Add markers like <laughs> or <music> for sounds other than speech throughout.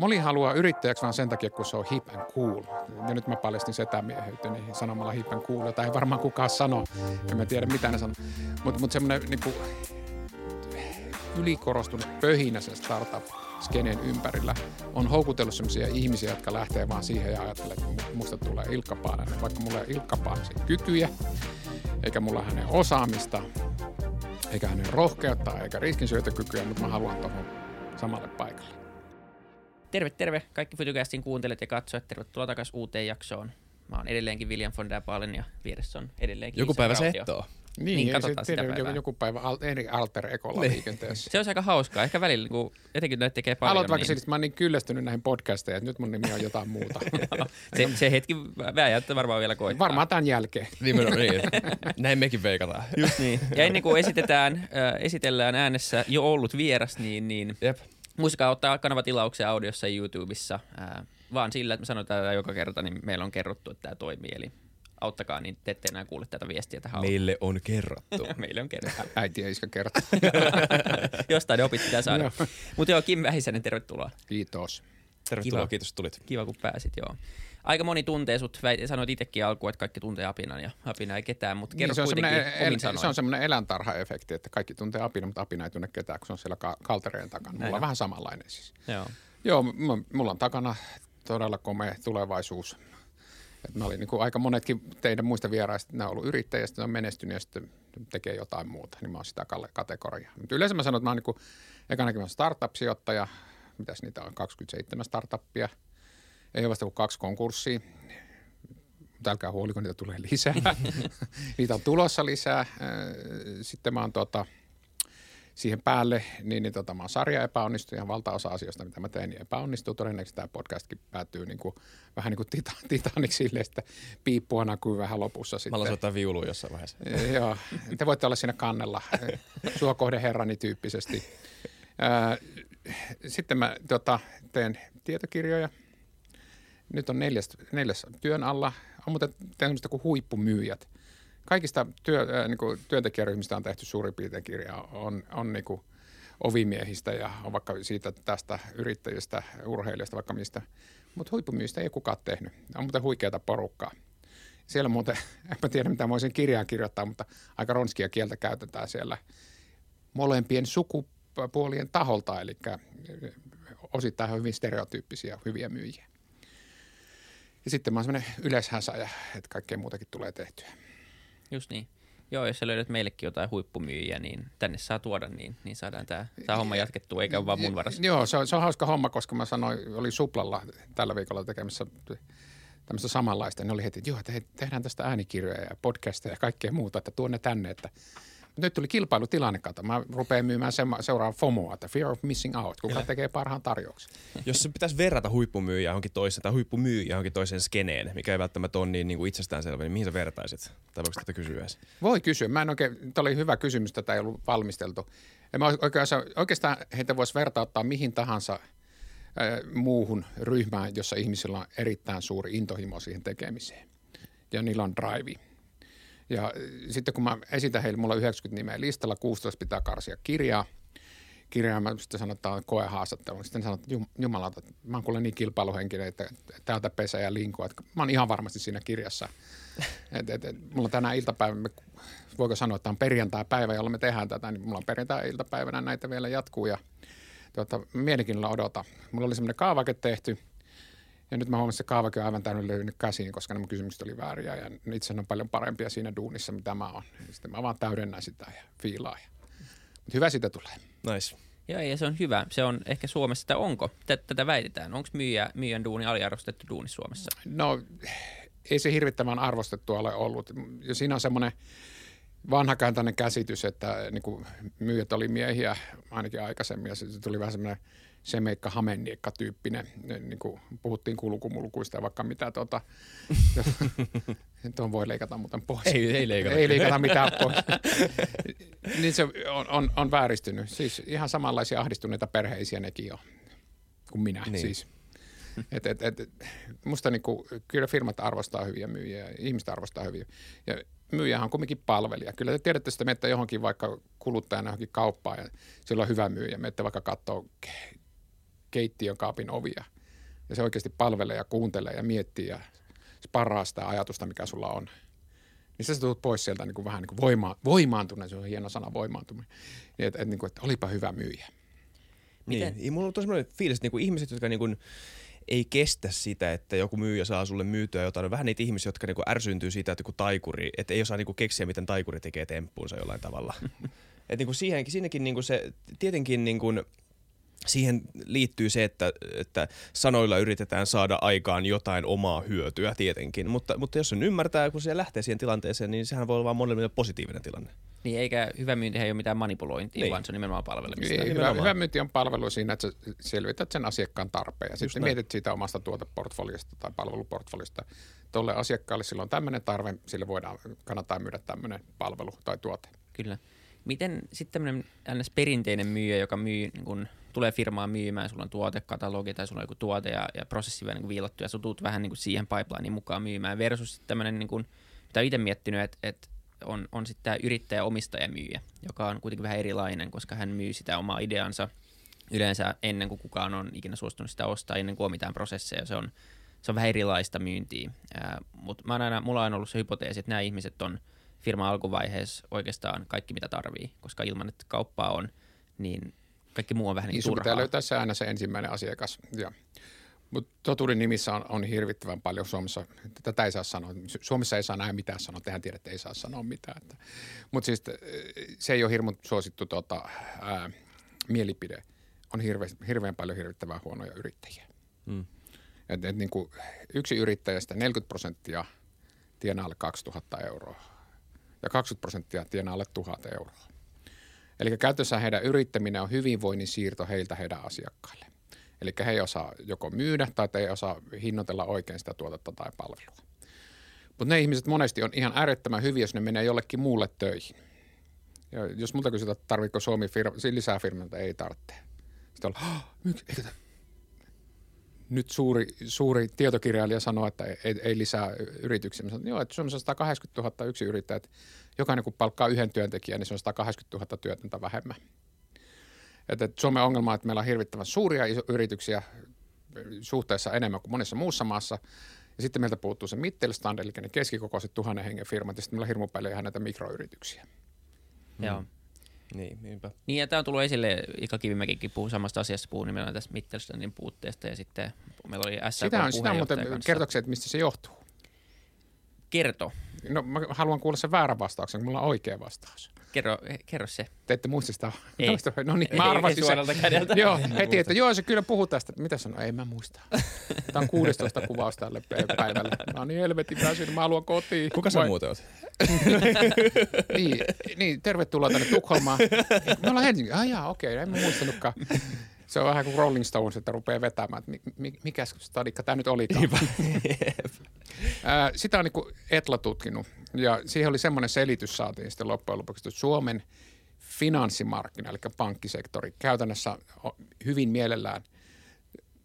Moli haluaa yrittäjäksi vaan sen takia, kun se on hip and cool. Ja nyt mä paljastin setämieheyteni sanomalla hip and cool, jota ei varmaan kukaan sano. En mä tiedä, mitä ne sanoo. Mutta mut semmoinen niinku, ylikorostunut pöhinä sen startup-skeneen ympärillä on houkutellut sellaisia ihmisiä, jotka lähtee vaan siihen ja ajattelee, että musta tulee Ilkka Paananen. Vaikka mulla ei Ilkka Paanasen kykyjä, eikä mulla hänen osaamista, eikä hänen rohkeutta, eikä riskinsyötökykyä, mutta mä haluan tuohon samalle paikalle. Terve, terve kaikki Fytycastin kuuntelijat ja katsojat. Tervetuloa takaisin uuteen jaksoon. Mä oon edelleenkin William von der Baalen ja vieressä on edelleenkin Joku päivä Rautio. settoo. Niin, Niin, katsotaan sitten sitä joku, päivää. joku päivä al, eri alter ekolla Niin. liikenteessä. Se olisi aika hauskaa. Ehkä välillä, kun etenkin näitä tekee paljon. Aloit vaikka niin niin... että mä oon niin kyllästynyt näihin podcasteihin, että nyt mun nimi on jotain muuta. <laughs> se, se hetki vääjäämättä varmaan vielä koittaa. Varmaan tämän jälkeen. Nimenomaan niin. <laughs> Näin mekin veikataan. Just niin. Ja ennen kuin esitetään, äh, esitellään äänessä jo ollut vieras, niin, niin Jep. Muistakaa ottaa kanavatilauksia audiossa ja YouTubessa. Äh, vaan sillä, että me sanotaan tätä joka kerta, niin meillä on kerrottu, että tämä toimii. Eli auttakaa, niin te ette enää kuule tätä viestiä tähän Meille on kerrottu. <laughs> Meille on kerrottu. <laughs> Äiti ja iskä kertoo. <laughs> Jostain ne opit pitää saada. Joo. Mutta joo, Kim Vähisänen, tervetuloa. Kiitos. Tervetuloa, Kiva. kiitos että tulit. Kiva, kun pääsit, joo. Aika moni tuntee sut, väit- sanoit itsekin alkuun, että kaikki tuntee Apinan ja Apina ei ketään, mutta kerro Niin, se, on kuitenkin el, sanoin. se on semmoinen eläintarha-efekti, että kaikki tuntee apina, mutta apina ei tunne ketään, kun se on siellä ka- kaltereen takana. Mulla Näin on on. vähän samanlainen siis. Joo. Joo, m- mulla on takana todella komea tulevaisuus. Et mä olin niin kuin aika monetkin teidän muista vieraista, ne on ollut yrittäjiä, sitten ne on menestynyt ja sitten tekee jotain muuta, niin mä oon sitä kalle- kategoriaa. Mutta yleensä mä sanon, että mä oon niin kuin, ekanakin mä oon startup-sijoittaja, mitäs niitä on, 27 startuppia, ei ole vasta kuin kaksi konkurssia, mutta älkää huoliko, niitä tulee lisää. <laughs> niitä on tulossa lisää. Sitten mä oon tota, siihen päälle, niin, niin tota, mä oon sarja epäonnistunut ja valtaosa asioista, mitä mä teen, niin epäonnistuu. Todennäköisesti tämä podcastkin päättyy niin kuin, vähän niin kuin tita, <laughs> Titanic silleen, että piippua näkyy vähän lopussa Mä sitten. alan soittaa viulua jossain vaiheessa. Joo, te voitte olla siinä kannella, <laughs> sua kohde herrani tyyppisesti. Sitten mä tota, teen tietokirjoja. Nyt on neljäs, neljäs työn alla. On muuten semmoista kuin huippumyyjät. Kaikista työ, äh, niin kuin työntekijäryhmistä on tehty suurin piirtein kirja. On, on niin kuin ovimiehistä ja on vaikka siitä tästä yrittäjistä, urheilijasta, vaikka mistä. Mutta huippumyyjistä ei kukaan tehnyt. On muuten huikeata porukkaa. Siellä muuten, <laughs> en mä tiedä mitä voisin kirjaan kirjoittaa, mutta aika ronskia kieltä käytetään siellä molempien sukupuolien taholta, eli osittain hyvin stereotyyppisiä hyviä myyjiä. Ja sitten mä oon semmoinen yleishäsäjä, että kaikkea muutakin tulee tehtyä. Just niin. Joo, jos sä löydät meillekin jotain huippumyyjiä, niin tänne saa tuoda, niin, niin saadaan tämä tää homma jatkettua, eikä ole vaan mun varassa. Joo, se on, se on hauska homma, koska mä sanoin, oli Suplalla tällä viikolla tekemässä tämmöistä samanlaista. Ne oli heti, että joo, te, tehdään tästä äänikirjoja ja podcasteja ja kaikkea muuta, että tuonne tänne. Että. Mutta nyt tuli kilpailutilanne, kato. Mä rupean myymään seuraavan FOMOa, että Fear of Missing Out, kuka tekee parhaan tarjouksen. Jos se pitäisi verrata huippumyyjää johonkin toiseen tai huippumyyjää johonkin toiseen skeneen, mikä ei välttämättä ole niin, niin kuin itsestäänselvä, niin mihin sä vertaisit? Tai voiko tätä kysyä edes? Voi kysyä. Mä en oikein, tämä oli hyvä kysymys, tätä ei ollut valmisteltu. En mä oikeastaan, oikeastaan heitä voisi vertauttaa mihin tahansa muuhun ryhmään, jossa ihmisillä on erittäin suuri intohimo siihen tekemiseen. Ja niillä on drive. Ja äh, sitten kun mä esitän heille, mulla on 90 nimeä listalla, 16 pitää karsia kirjaa. Kirjaa mä sitten sanotaan koehaastattelun. Sitten sanotaan, että Jum- jumalauta, mä oon kuule niin kilpailuhenkinen, että täältä pesä ja linkua. Että mä oon ihan varmasti siinä kirjassa. <laughs> Et, et, et, mulla on tänään iltapäivä, me- voiko sanoa, että on perjantai-päivä, jolloin me tehdään tätä, niin mulla on perjantai-iltapäivänä näitä vielä jatkuu ja tuota, mielenkiinnolla odota. Mulla oli semmoinen kaavake tehty ja nyt mä huomasin, että se kaavake on aivan täynnä löynyt käsiin, koska nämä kysymykset oli vääriä ja itse on paljon parempia siinä duunissa, mitä mä oon. Ja Sitten mä vaan täydennän sitä ja fiilaan. Ja. Mutta hyvä siitä tulee. Nice. Joo, ja se on hyvä. Se on ehkä Suomessa, että onko, Tä- tätä väitetään. Onko myyjä, myyjän duuni aliarvostettu duuni Suomessa? No ei se hirvittävän arvostettua ole ollut. Ja siinä on semmoinen vanhakääntäinen käsitys, että niin kuin myyjät oli miehiä ainakin aikaisemmin ja se tuli vähän semmoinen semeikka hamenniekka tyyppinen, niin kuin puhuttiin kulkumulkuista ja vaikka mitä tuota, <laughs> tuon voi leikata muuten pois. Ei- ei leikata. Ei leikata mitään pois. <laughs> niin se on, on, on vääristynyt. Siis ihan samanlaisia ahdistuneita perheisiä nekin on kuin minä Niin. siis. Et, et, et, musta niinku, kyllä firmat arvostaa hyviä myyjiä ja ihmiset arvostaa hyviä. Ja myyjähän on kumminkin palvelija. Kyllä te tiedätte sitä, menette johonkin vaikka kuluttajana johonkin kauppaan ja sillä on hyvä myyjä. Menette vaikka katsoa keittiön kaapin ovia. Ja se oikeasti palvelee ja kuuntelee ja miettii ja sparraa sitä ajatusta, mikä sulla on. Niin sä tulet pois sieltä niin kuin vähän niin kuin voima, voimaantuneen, se on hieno sana voimaantuminen. Niin, että, että, niin kuin, että olipa hyvä myyjä. Niin. Ja mulla on tosi sellainen fiilis, että niinku ihmiset, jotka niinku ei kestä sitä, että joku myyjä saa sulle myytyä jotain. On vähän niitä ihmisiä, jotka niinku ärsyntyy siitä, että joku taikuri, että ei osaa niinku keksiä, miten taikuri tekee temppuunsa jollain tavalla. <laughs> Et niinku siihenkin, siinäkin niinku se, tietenkin niinku, siihen liittyy se, että, että sanoilla yritetään saada aikaan jotain omaa hyötyä tietenkin, mutta, mutta jos sen ymmärtää, kun se lähtee siihen tilanteeseen, niin sehän voi olla vaan monelle positiivinen tilanne. Niin, eikä hyvä myynti ei ole mitään manipulointia, niin. vaan se on nimenomaan palvelemista. Niin, hyvä, hyvä myynti on palvelu siinä, että sä selvität sen asiakkaan tarpeen ja Just sitten näin. mietit siitä omasta tuoteportfoliosta tai palveluportfoliosta. Tuolle asiakkaalle sillä on tämmöinen tarve, sille voidaan, kannattaa myydä tämmöinen palvelu tai tuote. Kyllä. Miten sitten tämmöinen perinteinen myyjä, joka myy, niin kun tulee firmaan myymään, sulla on tuotekatalogi tai sulla on joku tuote ja, ja prosessi vähän niin viilattu ja sä tuut vähän niin kuin siihen pipelineen mukaan myymään versus tämmöinen, niin kuin, mitä itse miettinyt, että, että on, on sitten tämä yrittäjä, omistaja, myyjä, joka on kuitenkin vähän erilainen, koska hän myy sitä omaa ideansa yleensä ennen kuin kukaan on ikinä suostunut sitä ostaa, ennen kuin on mitään prosesseja. Se on, se on vähän erilaista myyntiä. Mutta mulla on ollut se hypoteesi, että nämä ihmiset on firman alkuvaiheessa oikeastaan kaikki, mitä tarvii, koska ilman, että kauppaa on, niin kaikki muu on vähän niin, niin pitää löytää se aina se ensimmäinen asiakas. Ja. Mutta totuuden nimissä on, on hirvittävän paljon Suomessa, tätä ei saa sanoa. Suomessa ei saa näin mitään sanoa, tehän tiedätte, ei saa sanoa mitään. Mutta siis se ei ole hirveän suosittu tota, ää, mielipide. On hirve, hirveän paljon hirvittävän huonoja yrittäjiä. Mm. Et, et niin kuin yksi yrittäjästä 40 prosenttia tienaa alle 2000 euroa ja 20 prosenttia tienaa alle 1000 euroa. Eli käytössä heidän yrittäminen on hyvinvoinnin siirto heiltä heidän asiakkaille. Eli he ei osaa joko myydä tai ei osaa hinnoitella oikein sitä tuotetta tai palvelua. Mutta ne ihmiset monesti on ihan äärettömän hyviä, jos ne menee jollekin muulle töihin. Ja jos multa kysytään, että tarvitsetko Suomi firma, lisää firmaa, ei tarvitse. Sitten on, eikö nyt suuri, suuri tietokirjailija sanoo, että ei, ei lisää yrityksiä. Mä joo, että Suomessa on 180 000 yksi yrittäjät. Jokainen kun palkkaa yhden työntekijän, niin se on 180 000 työtöntä vähemmän. Että, että Suomen ongelma on, että meillä on hirvittävän suuria yrityksiä suhteessa enemmän kuin monessa muussa maassa. Ja sitten meiltä puuttuu se Mittelstand, eli ne keskikokoiset tuhannen hengen firmat, ja sitten meillä on hirmu paljon ihan näitä mikroyrityksiä. Joo. Mm. Niin, niinpä. Niin, ja tämä on tullut esille, Ika Kivimäkikin puhuu samasta asiasta, puhuu nimenomaan tästä Mittelstandin puutteesta, ja sitten meillä oli SAK Sitä on, sitä on muuten, kertoiko että mistä se johtuu? Kerto. No mä haluan kuulla sen väärän vastauksen, kun mulla on oikea vastaus. Kerro, kerro se. Te ette muista sitä? Ei. No niin, mä arvasin sen. Kädeltä. joo, heti, että joo, se kyllä puhuu tästä. Mitä sanoo? Ei mä muista. Tämä on 16 kuvaus tälle päivälle. Mä oon niin helvetin väsynyt, mä haluan kotiin. Kuka sä muuten oot? <laughs> niin, niin, tervetuloa tänne Tukholmaan. Me ollaan Helsinki. Ah jaa, okei, en mä muistanutkaan. Se on vähän kuin Rolling Stones, että rupeaa vetämään, että mikä stadikka tämä nyt olikaan. Sitä on niin Etla tutkinut ja siihen oli semmoinen selitys saatiin sitten loppujen lopuksi, että Suomen finanssimarkkina, eli pankkisektori, käytännössä hyvin mielellään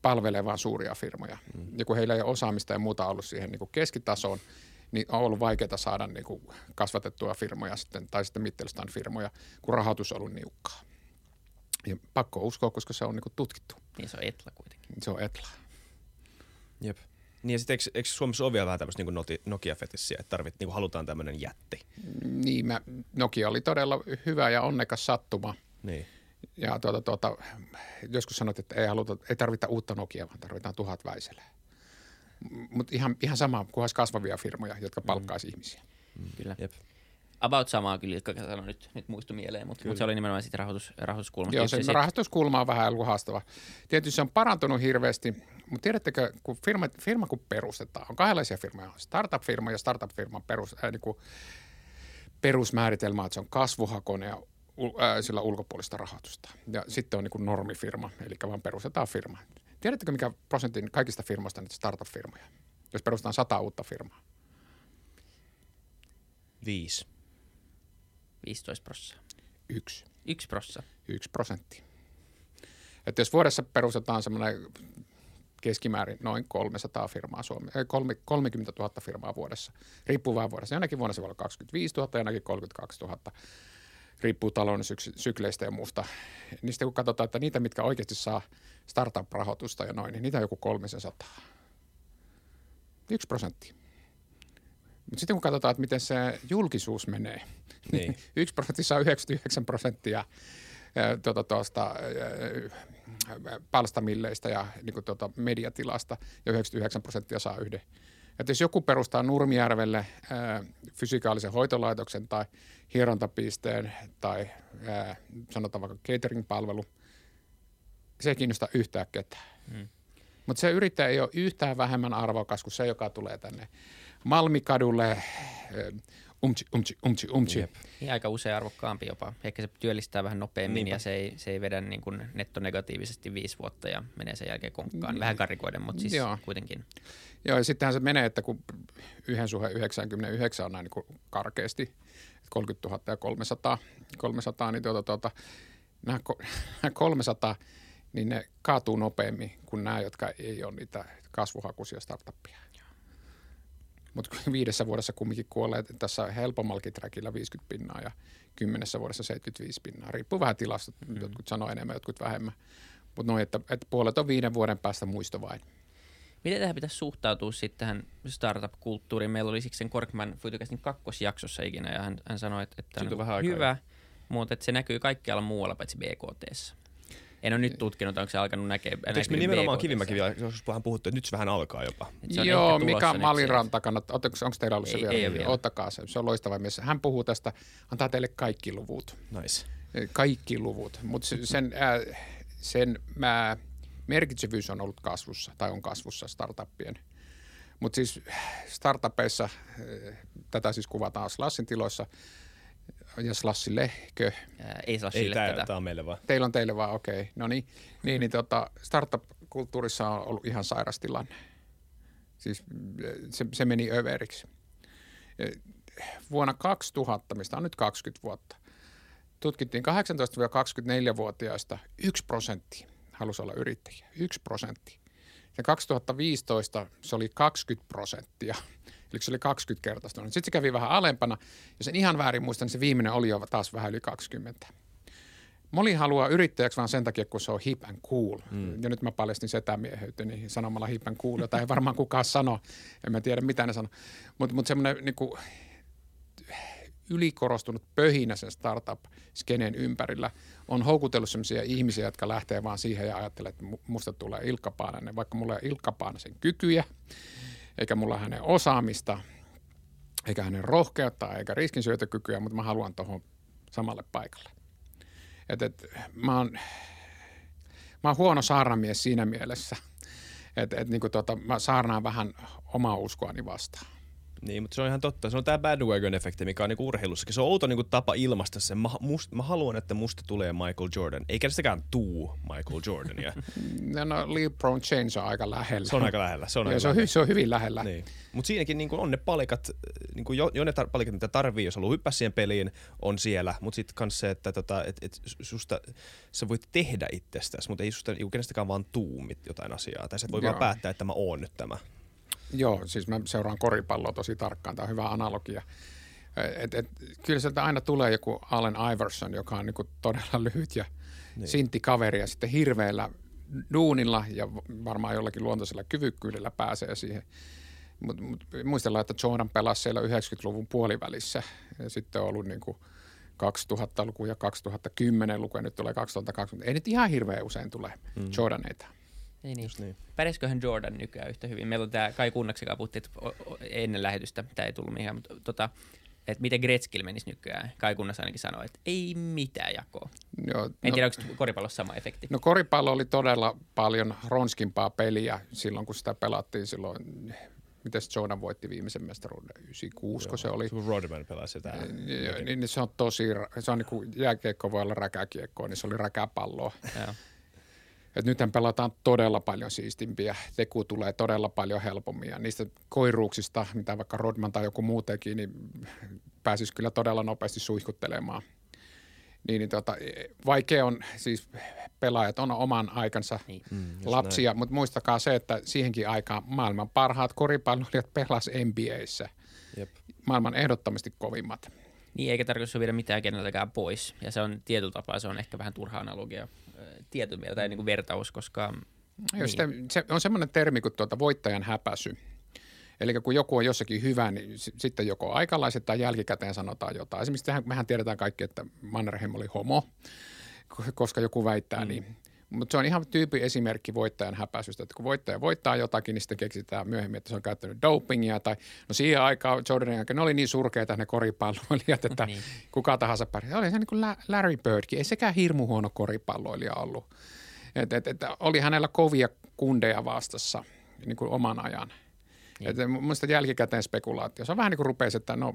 palvelee vain suuria firmoja. Mm. Ja kun heillä ei ole osaamista ja muuta ollut siihen niin keskitasoon, niin on ollut vaikeaa saada niin kuin kasvatettua firmoja sitten, tai sitten Mittelstand firmoja, kun rahoitus on ollut niukkaa. Ja pakko uskoa, koska se on niin kuin tutkittu. Niin se on Etla kuitenkin. Se on Etla. Jep. Niin ja sitten eikö, eikö Suomessa ole vielä vähän tämmöistä niin Nokia-fetissiä, että tarvit, niin halutaan tämmöinen jätti? Niin, mä, Nokia oli todella hyvä ja onnekas sattuma. Niin. Ja tuota, tuota, joskus sanoit, että ei, haluta, ei tarvita uutta Nokia, vaan tarvitaan tuhat väiselää. Mutta ihan, ihan sama, kunhan kasvavia firmoja, jotka palkkaisi mm. ihmisiä. Mm. Kyllä. Jep about samaa kyllä, jotka sanoi nyt, nyt muistu mieleen, mutta, mutta se oli nimenomaan sitten rahoitus, rahoituskulma. Joo, se sit... rahoituskulma on vähän ollut haastava. Tietysti se on parantunut hirveästi, mutta tiedättekö, kun firma, firma kun perustetaan, on kahdenlaisia firmoja, startup-firma ja startup-firman perus, äh, niin kuin perusmääritelmä, että se on kasvuhakoinen ja äh, sillä ulkopuolista rahoitusta. Ja sitten on niin kuin normifirma, eli vaan perustetaan firma. Tiedättekö, mikä prosentin kaikista firmoista on startup-firmoja, jos perustetaan sata uutta firmaa? Viisi. 15 prosenttia. Yksi. Yksi prossa. Yksi prosentti. Että jos vuodessa perustetaan semmoinen keskimäärin noin 300 firmaa Suomi, 30 000 firmaa vuodessa, riippuu vähän vuodessa. Jonakin vuonna se voi olla 25 000, jonakin 32 000. riippuu talouden sykleistä ja muusta. Niistä kun katsotaan, että niitä, mitkä oikeasti saa startup-rahoitusta ja noin, niin niitä on joku 300. Yksi prosentti. Mutta sitten kun katsotaan, että miten se julkisuus menee, <laughs> niin yksi prosentti saa 99 prosenttia tuota, tuosta, palstamilleistä ja niin tuota, mediatilasta ja 99 prosenttia saa yhden. Että jos joku perustaa Nurmijärvelle ää, fysikaalisen hoitolaitoksen tai hierontapisteen tai ää, sanotaan vaikka catering-palvelu, se ei kiinnosta yhtään ketään. Hmm. Mutta se yrittäjä ei ole yhtään vähemmän arvokas kuin se, joka tulee tänne Malmikadulle umtsi, umtsi, umtsi, umtsi. Jep. Niin aika usein arvokkaampi jopa. Ehkä se työllistää vähän nopeammin Niinpä. ja se ei, se ei vedä niin kuin nettonegatiivisesti viisi vuotta ja menee sen jälkeen konkkaan. Vähän karikoiden, mutta siis Joo. kuitenkin. Joo, ja sittenhän se menee, että kun yhden suhde 99 on näin niin karkeasti, 30 000 ja 300, 300 niin tuota, tuota, nämä 300, <laughs> niin ne kaatuu nopeammin kuin nämä, jotka ei ole niitä kasvuhakuisia startuppia. Mutta viidessä vuodessa kumminkin kuolee tässä helpommallakin trackillä 50 pinnaa ja kymmenessä vuodessa 75 pinnaa. Riippuu vähän tilasta, mm. jotkut sanoo enemmän, jotkut vähemmän. Mutta noin, että, että puolet on viiden vuoden päästä muisto vain. Miten tähän pitäisi suhtautua sitten tähän startup-kulttuuriin? Meillä oli siksi sen Korkman Futucastin kakkosjaksossa ikinä ja hän, hän sanoi, että, että on vähän hyvä, mutta että se näkyy kaikkialla muualla paitsi BKTssä. En ole nyt tutkinut, onko se alkanut näkeä. Eikö me nimenomaan Kivimäki vielä, jos vähän puhuttu, että nyt se vähän alkaa jopa. Joo, Mika Maliran takana, onko teillä ollut se ei, vielä? Ei Ottakaa se, se on loistava mies. Hän puhuu tästä, antaa teille kaikki luvut. Nice. Kaikki luvut, mutta sen, äh, sen mä, merkitsevyys on ollut kasvussa tai on kasvussa startuppien. Mutta siis startupeissa, äh, tätä siis kuvataan Slassin tiloissa, ja Slassillekö? Ää, ei Slassille ei, tätä. Tämä on meille vaan. Teillä on teille vaan, okei. Okay. No niin, niin, niin tota, startup-kulttuurissa on ollut ihan sairas tilanne. Siis se, se meni överiksi. Vuonna 2000, mistä on nyt 20 vuotta, tutkittiin 18-24-vuotiaista 1 prosentti halusi olla yrittäjiä. 1 prosentti. Ja 2015 se oli 20 prosenttia. Eli se oli 20 kertaistunut. Sitten se kävi vähän alempana. Jos en ihan väärin muista, niin se viimeinen oli jo taas vähän yli 20. Moli haluaa yrittäjäksi vaan sen takia, kun se on hip and cool. Mm. Ja nyt mä paljastin setämieheyteni sanomalla hip and cool, jota ei varmaan kukaan sano. En mä tiedä, mitä ne sano. Mutta mut semmoinen niinku, ylikorostunut pöhinä sen startup-skeneen ympärillä on houkutellut sellaisia ihmisiä, jotka lähtee vaan siihen ja ajattelee, että musta tulee Ilkka Paananen, vaikka mulla ei Ilkka Paanasen kykyjä – eikä mulla hänen osaamista, eikä hänen rohkeutta, eikä riskinsyötökykyä, mutta mä haluan tuohon samalle paikalle. Et, et, mä, oon, mä oon huono saarnamies siinä mielessä, että et, niinku tota, mä saarnaan vähän omaa uskoani vastaan. Niin, mutta se on ihan totta. Se on tämä bandwagon-efekti, mikä on niinku urheilussakin. Se on outo niinku tapa ilmaista se. Mä, must, mä haluan, että musta tulee Michael Jordan. Eikä sitäkään tuu Michael Jordania. <laughs> no, no LeBron James on aika lähellä. Se on aika lähellä. Se on, aika se on, lähellä. se on hyvin lähellä. Niin. Mutta siinäkin niinku on ne palikat, niinku jo, jo ne tar- palikat, mitä tarvii, jos haluaa hyppää siihen peliin, on siellä. Mutta sitten kans se, että tota, et, et susta, sä voit tehdä itsestäsi, mutta ei susta niinku kenestäkään vaan tuu jotain asiaa. Tai sä voi Joo. vaan päättää, että mä oon nyt tämä. Joo, siis mä seuraan koripalloa tosi tarkkaan. Tämä on hyvä analogia. Et, et, kyllä sieltä aina tulee joku Allen Iverson, joka on niin todella lyhyt ja niin. sintti kaveri ja sitten hirveällä duunilla ja varmaan jollakin luontaisella kyvykkyydellä pääsee siihen. Mut, mut, muistellaan, että Jordan pelasi siellä 90-luvun puolivälissä ja sitten on ollut niin kuin 2000-luku ja 2010-luku ja nyt tulee 2020. Ei nyt ihan hirveän usein tule mm. Jordaneita. Niin, niin. niin. Pärjäsiköhän Jordan nykyään yhtä hyvin? Meillä on tämä Kai Kunnaksi, joka puhuttiin ennen lähetystä, tämä ei tullut mihinkään, mutta tota, että miten Gretzkil menisi nykyään. Kai Kunnas ainakin sanoi, että ei mitään jakoa. Joo, en no, tiedä, onko koripallossa sama efekti. No koripallo oli todella paljon ronskimpaa peliä silloin, kun sitä pelattiin silloin miten Jordan voitti viimeisen mestaruuden, 96 Joo, se oli. Kun Rodman pelasi sitä. Niin, niin, niin, se on tosi, se on niin kuin jääkiekko voi olla räkäkiekkoa, niin se oli räkäpalloa. Et nythän pelataan todella paljon siistimpiä. Teku tulee todella paljon helpommin ja niistä koiruuksista, mitä vaikka Rodman tai joku muu teki, niin pääsisi kyllä todella nopeasti suihkuttelemaan. Niin, niin tota, vaikea on, siis pelaajat on oman aikansa niin. mm, lapsia, näin. mutta muistakaa se, että siihenkin aikaan maailman parhaat koripalloilijat pelas NBAissä. Jep. Maailman ehdottomasti kovimmat. Niin, eikä tarkoitus viedä mitään keneltäkään pois. Ja se on tietyllä tapaa, se on ehkä vähän turha analogia tietyllä mieltä tai niin kuin vertaus, koska... Niin. Sitä, se on semmoinen termi kuin tuota voittajan häpäsy. Eli kun joku on jossakin hyvä, niin s- sitten joko aikalaiset tai jälkikäteen sanotaan jotain. Esimerkiksi tähän, mehän tiedetään kaikki, että Mannerheim oli homo, koska joku väittää mm. niin. Mutta se on ihan tyyppi esimerkki voittajan häpäisystä, että kun voittaja voittaa jotakin, niin sitten keksitään myöhemmin, että se on käyttänyt dopingia tai no siihen aikaan Jordanin aikaan ne oli niin surkeita ne koripalloilijat, että niin. kuka tahansa pärjää. Oli se niin kuin Larry Birdkin, ei sekään hirmu huono koripalloilija ollut. Et, et, et, oli hänellä kovia kundeja vastassa niin kuin oman ajan. Niin. Et, muista jälkikäteen spekulaatio. Se on vähän niin kuin rupeisi, että no,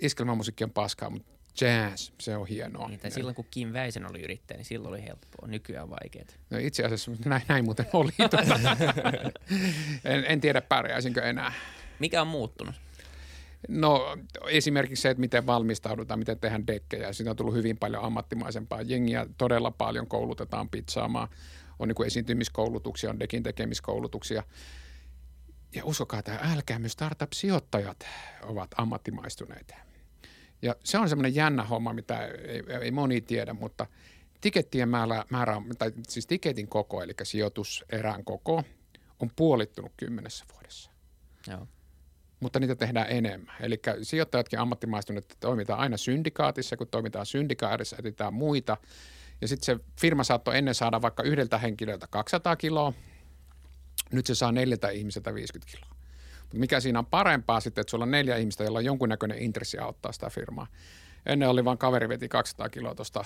iskelmämusiikki on paskaa, mutta jazz, se on hienoa. Niin, tai silloin kun Kim Väisen oli yrittäjä, niin silloin oli helppoa. Nykyään on vaikeaa. No itse asiassa näin, näin muuten oli. Tuota. <laughs> en, en tiedä pärjäisinkö enää. Mikä on muuttunut? No esimerkiksi se, että miten valmistaudutaan, miten tehdään dekkejä. Siitä on tullut hyvin paljon ammattimaisempaa. Jengiä todella paljon koulutetaan pizzaamaan. On niin esiintymiskoulutuksia, on dekin tekemiskoulutuksia. Ja uskokaa tämä, älkää myös startup-sijoittajat ovat ammattimaistuneita. Ja se on semmoinen jännä homma, mitä ei, ei moni tiedä, mutta tikettien määrä, määrä tai siis tiketin koko, eli sijoituserän koko, on puolittunut kymmenessä vuodessa. Joo. Mutta niitä tehdään enemmän. Eli sijoittajatkin ammattimaistuneet, että toimitaan aina syndikaatissa, kun toimitaan syndikaatissa, etsitään muita. Ja sitten se firma saattoi ennen saada vaikka yhdeltä henkilöltä 200 kiloa, nyt se saa neljältä ihmiseltä 50 kiloa. Mutta mikä siinä on parempaa sitten, että sulla on neljä ihmistä, joilla on jonkunnäköinen intressi auttaa sitä firmaa. Ennen oli vain kaveri veti 200 kiloa tuosta,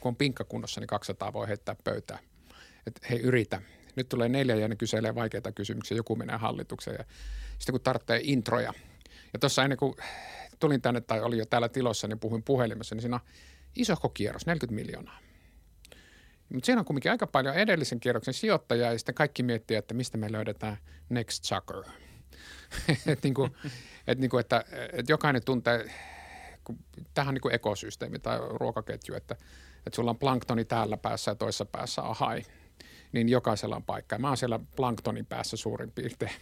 kun on pinkkakunnossa, niin 200 voi heittää pöytään. Että hei yritä. Nyt tulee neljä ja ne kyselee vaikeita kysymyksiä, joku menee hallitukseen ja sitten kun tarvitsee introja. Ja tuossa ennen kuin tulin tänne tai oli jo täällä tilossa, niin puhuin puhelimessa, niin siinä on isohko kierros, 40 miljoonaa. Mutta siinä on kuitenkin aika paljon edellisen kierroksen sijoittajia ja sitten kaikki miettii, että mistä me löydetään next sucker. <laughs> että niinku, et niinku, että et jokainen tuntee, kun, tähän on niinku ekosysteemi tai ruokaketju, että, että sulla on planktoni täällä päässä ja toisessa päässä ahai, niin jokaisella on paikka. Mä oon siellä planktonin päässä suurin piirtein.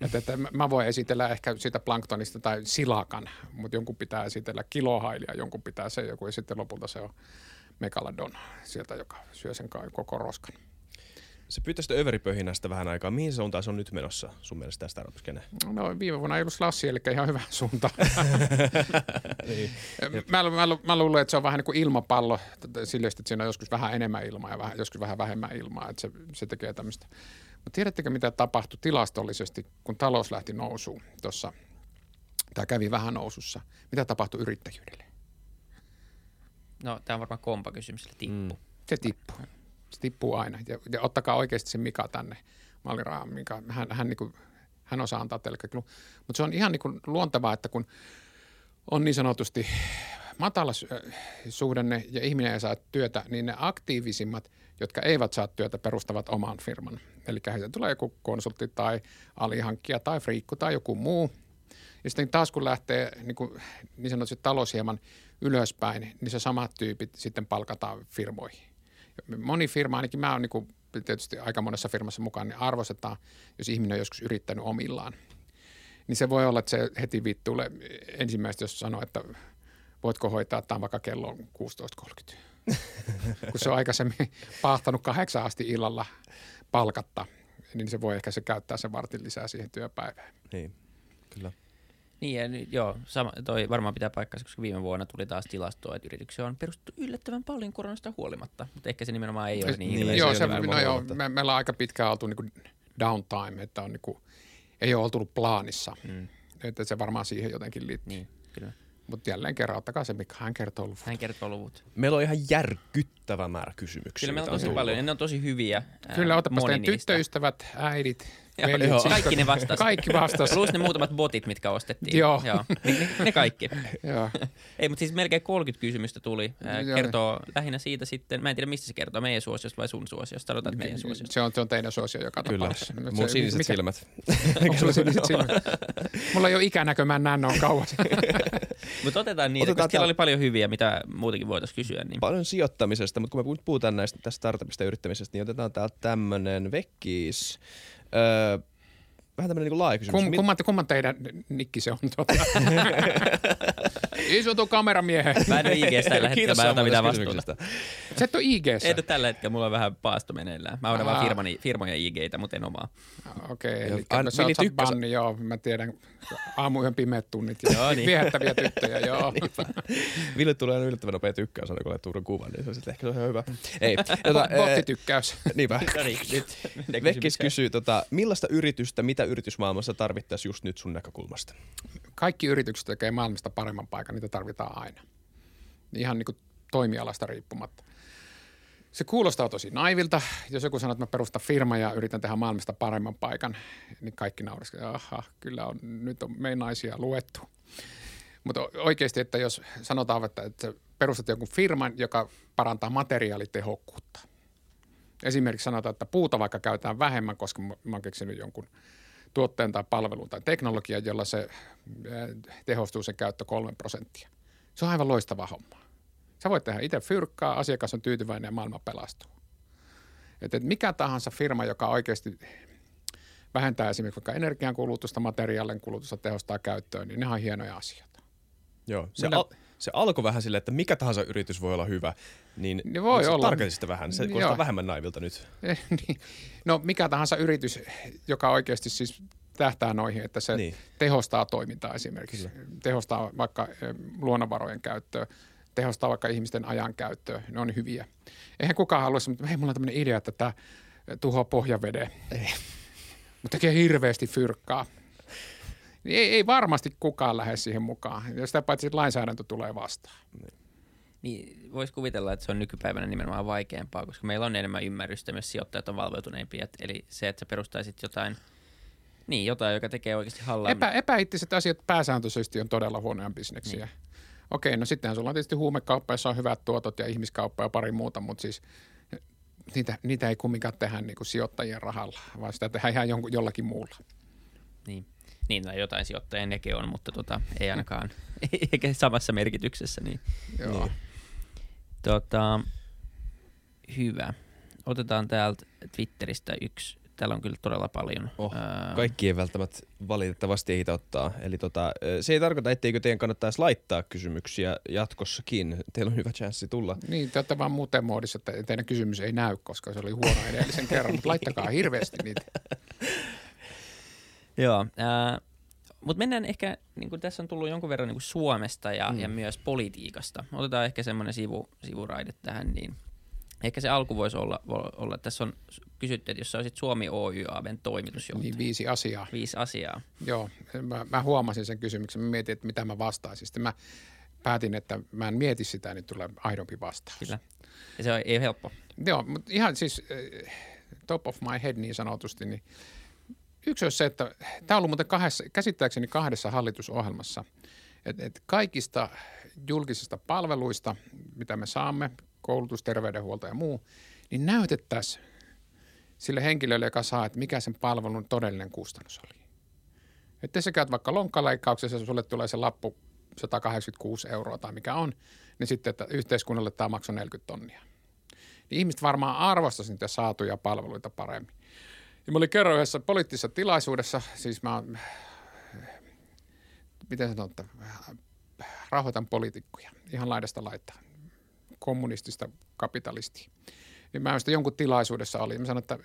Että, että mä voin esitellä ehkä sitä planktonista tai silakan, mutta jonkun pitää esitellä kilohailia, jonkun pitää se joku ja sitten lopulta se on megaladon sieltä, joka syö sen koko roskan. Se pyytää sitä överipöhinästä vähän aikaa. Mihin suuntaan se on nyt menossa sun mielestä tästä startup No viime vuonna ei ollut slassi, eli ihan hyvä suunta. <laughs> niin. mä, mä, mä, luulen, että se on vähän niin kuin ilmapallo sille, että siinä on joskus vähän enemmän ilmaa ja vähän, joskus vähän vähemmän ilmaa, että se, se tekee tämmöistä. Mutta tiedättekö, mitä tapahtui tilastollisesti, kun talous lähti nousuun tuossa, tämä kävi vähän nousussa. Mitä tapahtui yrittäjyydelle? No, tämä on varmaan kompa kysymys, tippu. Mm. Se tippuu. Se tippuu aina. Ja, ja ottakaa oikeasti se Mika tänne, Malliraan Mika. Hän, hän, niin kuin, hän osaa antaa teille Mutta se on ihan niin kuin luontevaa, että kun on niin sanotusti matala suhdanne ja ihminen ei saa työtä, niin ne aktiivisimmat, jotka eivät saa työtä, perustavat oman firman. Eli heitä tulee joku konsultti tai alihankkija tai friikku tai joku muu. Ja sitten taas kun lähtee niin, kuin, niin sanotusti talous hieman ylöspäin, niin se samat tyypit sitten palkataan firmoihin. Moni firma, ainakin mä oon niin kuin, tietysti aika monessa firmassa mukaan, niin arvostetaan, jos ihminen on joskus yrittänyt omillaan. Niin se voi olla, että se heti vittuille ensimmäistä, jos sanoo, että voitko hoitaa tämän vaikka kello 16.30. <laughs> Kun se on aikaisemmin pahtanut kahdeksan asti illalla palkatta, niin se voi ehkä se käyttää sen vartin lisää siihen työpäivään. Niin, kyllä. Niin, ja nyt, joo, sama, toi varmaan pitää paikkansa, koska viime vuonna tuli taas tilastoa, että yrityksiä on perustettu yllättävän paljon koronasta huolimatta, mutta ehkä se nimenomaan ei ole niin, niin hirveän. Joo, se, no joo me, meillä on aika pitkään oltu niin downtime, että on niin kuin, ei ole oltu plaanissa. Mm. Että se varmaan siihen jotenkin liittyy. Niin, kyllä. Mutta jälleen kerran, ottakaa se, mikä hän kertoo luvut. Hän kertoo luvut. Meillä on ihan järkyttävä määrä kysymyksiä. Kyllä meillä on tosi on paljon, ne on tosi hyviä. Kyllä, otapas teidän tyttöystävät, äidit, velit, <laughs> joo. Kaikki ne vastas. Kaikki vastas. Plus ne muutamat botit, mitkä ostettiin. Joo. joo. Ne, ne kaikki. <laughs> joo. Ei, mutta siis melkein 30 kysymystä tuli. Kertoo lähinnä siitä sitten, mä en tiedä mistä se kertoo, meidän suosiosta vai sun suosiosta. Sanotaan, että meidän suosiosta. Se on, se on teidän suosio joka Kyllä. tapauksessa. Mun siniset mikä? silmät. Onko <laughs> sulla siniset silmät? Mulla ei ole ikänäkö, mä en näe noin kauan. mutta otetaan niitä, otetaan koska siellä oli paljon hyviä, mitä muutenkin voitaisiin kysyä. Niin. Paljon sijoittamisesta, mutta kun me puhutaan näistä tästä startupista ja yrittämisestä, niin otetaan täältä tämmönen vekkis. Öö, vähän tämmöinen niin laaja kysymys. Kum, kumman, kumman teidän nikki se on? Tuota? <laughs> <laughs> Iso kameramiehen. <laughs> Mä en ole IGstä tällä hetkellä, mä en ota mitään vastuuta. Sä et ole ig Ei tällä hetkellä, mulla on vähän paasto meneillään. Mä oon vaan Aa. firmani, firmojen IGitä, mutta en omaa. Okei, Joo, eli sä oot banni, joo, mä tiedän. Aamuyön pimeät tunnit ja Joo, niin. viehättäviä tyttöjä, joo. <laughs> Ville tulee aina yllättävän nopea tykkäys aina, kun laittaa uuden kuvan, niin se on sitten ehkä se on ihan hyvä. Ei, <laughs> tota, Bottitykkäys. niinpä. No niin, Vekkis kysyy, tota, millaista yritystä, mitä yritysmaailmassa tarvittaisiin just nyt sun näkökulmasta? Kaikki yritykset tekee maailmasta paremman paikan, niitä tarvitaan aina. Ihan niin kuin toimialasta riippumatta. Se kuulostaa tosi naivilta. Jos joku sanoo, että mä perustan firma ja yritän tehdä maailmasta paremman paikan, niin kaikki naureskelevat, aha, kyllä on, nyt on me naisia luettu. Mutta oikeasti, että jos sanotaan, että, että perustat jonkun firman, joka parantaa materiaalitehokkuutta. Esimerkiksi sanotaan, että puuta vaikka käytetään vähemmän, koska mä oon keksinyt jonkun tuotteen tai palvelun tai teknologian, jolla se äh, tehostuu sen käyttö kolme prosenttia. Se on aivan loistava homma. Sä voit tehdä itse fyrkkaa, asiakas on tyytyväinen ja maailma pelastuu. Et, et mikä tahansa firma, joka oikeasti vähentää esimerkiksi vaikka energiankulutusta, materiaalien kulutusta, tehostaa käyttöön, niin ne on hienoja asioita. Joo, se, Minä- al- se alkoi vähän silleen, että mikä tahansa yritys voi olla hyvä, niin Niin voi olla. sitä vähän. Se Joo. kuulostaa vähemmän naivilta nyt. <laughs> niin. No mikä tahansa yritys, joka oikeasti siis tähtää noihin, että se Niin. niin. tehostaa toimintaa esimerkiksi. Kyllä. Tehostaa vaikka eh, luonnonvarojen käyttöä, tehostaa vaikka ihmisten ajan käyttöä. Ne on hyviä. Eihän kukaan haluaisi, mutta hei, mulla on tämmöinen idea, että tämä tuhoaa pohjaveden. Mutta tekee hirveästi fyrkkaa. Niin ei, ei varmasti kukaan lähde siihen mukaan. Ja sitä paitsi lainsäädäntö tulee vastaan. Niin, voisi kuvitella, että se on nykypäivänä nimenomaan vaikeampaa, koska meillä on enemmän ymmärrystä, myös sijoittajat on valveutuneempia. Eli se, että sä perustaisit jotain, niin jotain, joka tekee oikeasti hallaa. Epä, epäittiset asiat pääsääntöisesti on todella huonoja bisneksiä. Niin. Okei, no sittenhän sulla on tietysti huumekauppa, jossa on hyvät tuotot ja ihmiskauppa ja pari muuta, mutta siis niitä, niitä ei kumminkaan tehdä niin kuin sijoittajien rahalla, vaan sitä tehdään ihan jollakin muulla. Niin, niin tai jotain sijoittajia nekin on, mutta tota, ei ainakaan, <laughs> eikä samassa merkityksessä. Niin. Joo. Niin. Tota, hyvä. Otetaan täältä Twitteristä yksi. Täällä on kyllä todella paljon. Oh, Ää, Kaikki ei välttämättä valitettavasti ehitä ottaa. Eli tota, se ei tarkoita, etteikö teidän kannattaisi laittaa kysymyksiä jatkossakin. Teillä on hyvä chanssi tulla. Niin, te olette vaan muuten muodissa, että teidän kysymys ei näy, koska se oli huono edellisen kerran, mutta laittakaa hirveästi niitä. <laughs> Joo, ää, mutta mennään ehkä, niin kuin tässä on tullut jonkun verran niin kuin Suomesta ja, mm. ja myös politiikasta. Otetaan ehkä semmoinen sivu, sivuraide tähän, niin ehkä se alku voisi olla, olla että tässä on kysytty, että jos sä olisit Suomi Oy Aben toimitusjohtaja, niin. Viisi asiaa. viisi asiaa. Joo, mä, mä huomasin sen kysymyksen. Mä mietin, että mitä mä vastaisin. Sitten mä päätin, että mä en mieti sitä, niin tulee aidompi vastaus. Kyllä. Ja se on, ei ole helppo. Joo, mutta ihan siis eh, top of my head niin sanotusti, niin yksi olisi se, että tämä on ollut muuten kahdessa, käsittääkseni kahdessa hallitusohjelmassa, että et kaikista julkisista palveluista, mitä me saamme, koulutus, terveydenhuolto ja muu, niin näytettäisiin sille henkilölle, joka saa, että mikä sen palvelun todellinen kustannus oli. Että sä käyt vaikka lonkkaleikkauksessa, sulle tulee se lappu 186 euroa tai mikä on, niin sitten, että yhteiskunnalle tämä maksoi 40 tonnia niin ihmiset varmaan arvostaisi niitä saatuja palveluita paremmin. Ja mä olin kerran yhdessä poliittisessa tilaisuudessa, siis mä oon, miten sanon, että rahoitan poliitikkoja ihan laidasta laittaa, kommunistista kapitalistia. Niin mä sitten jonkun tilaisuudessa oli, mä sanoin, että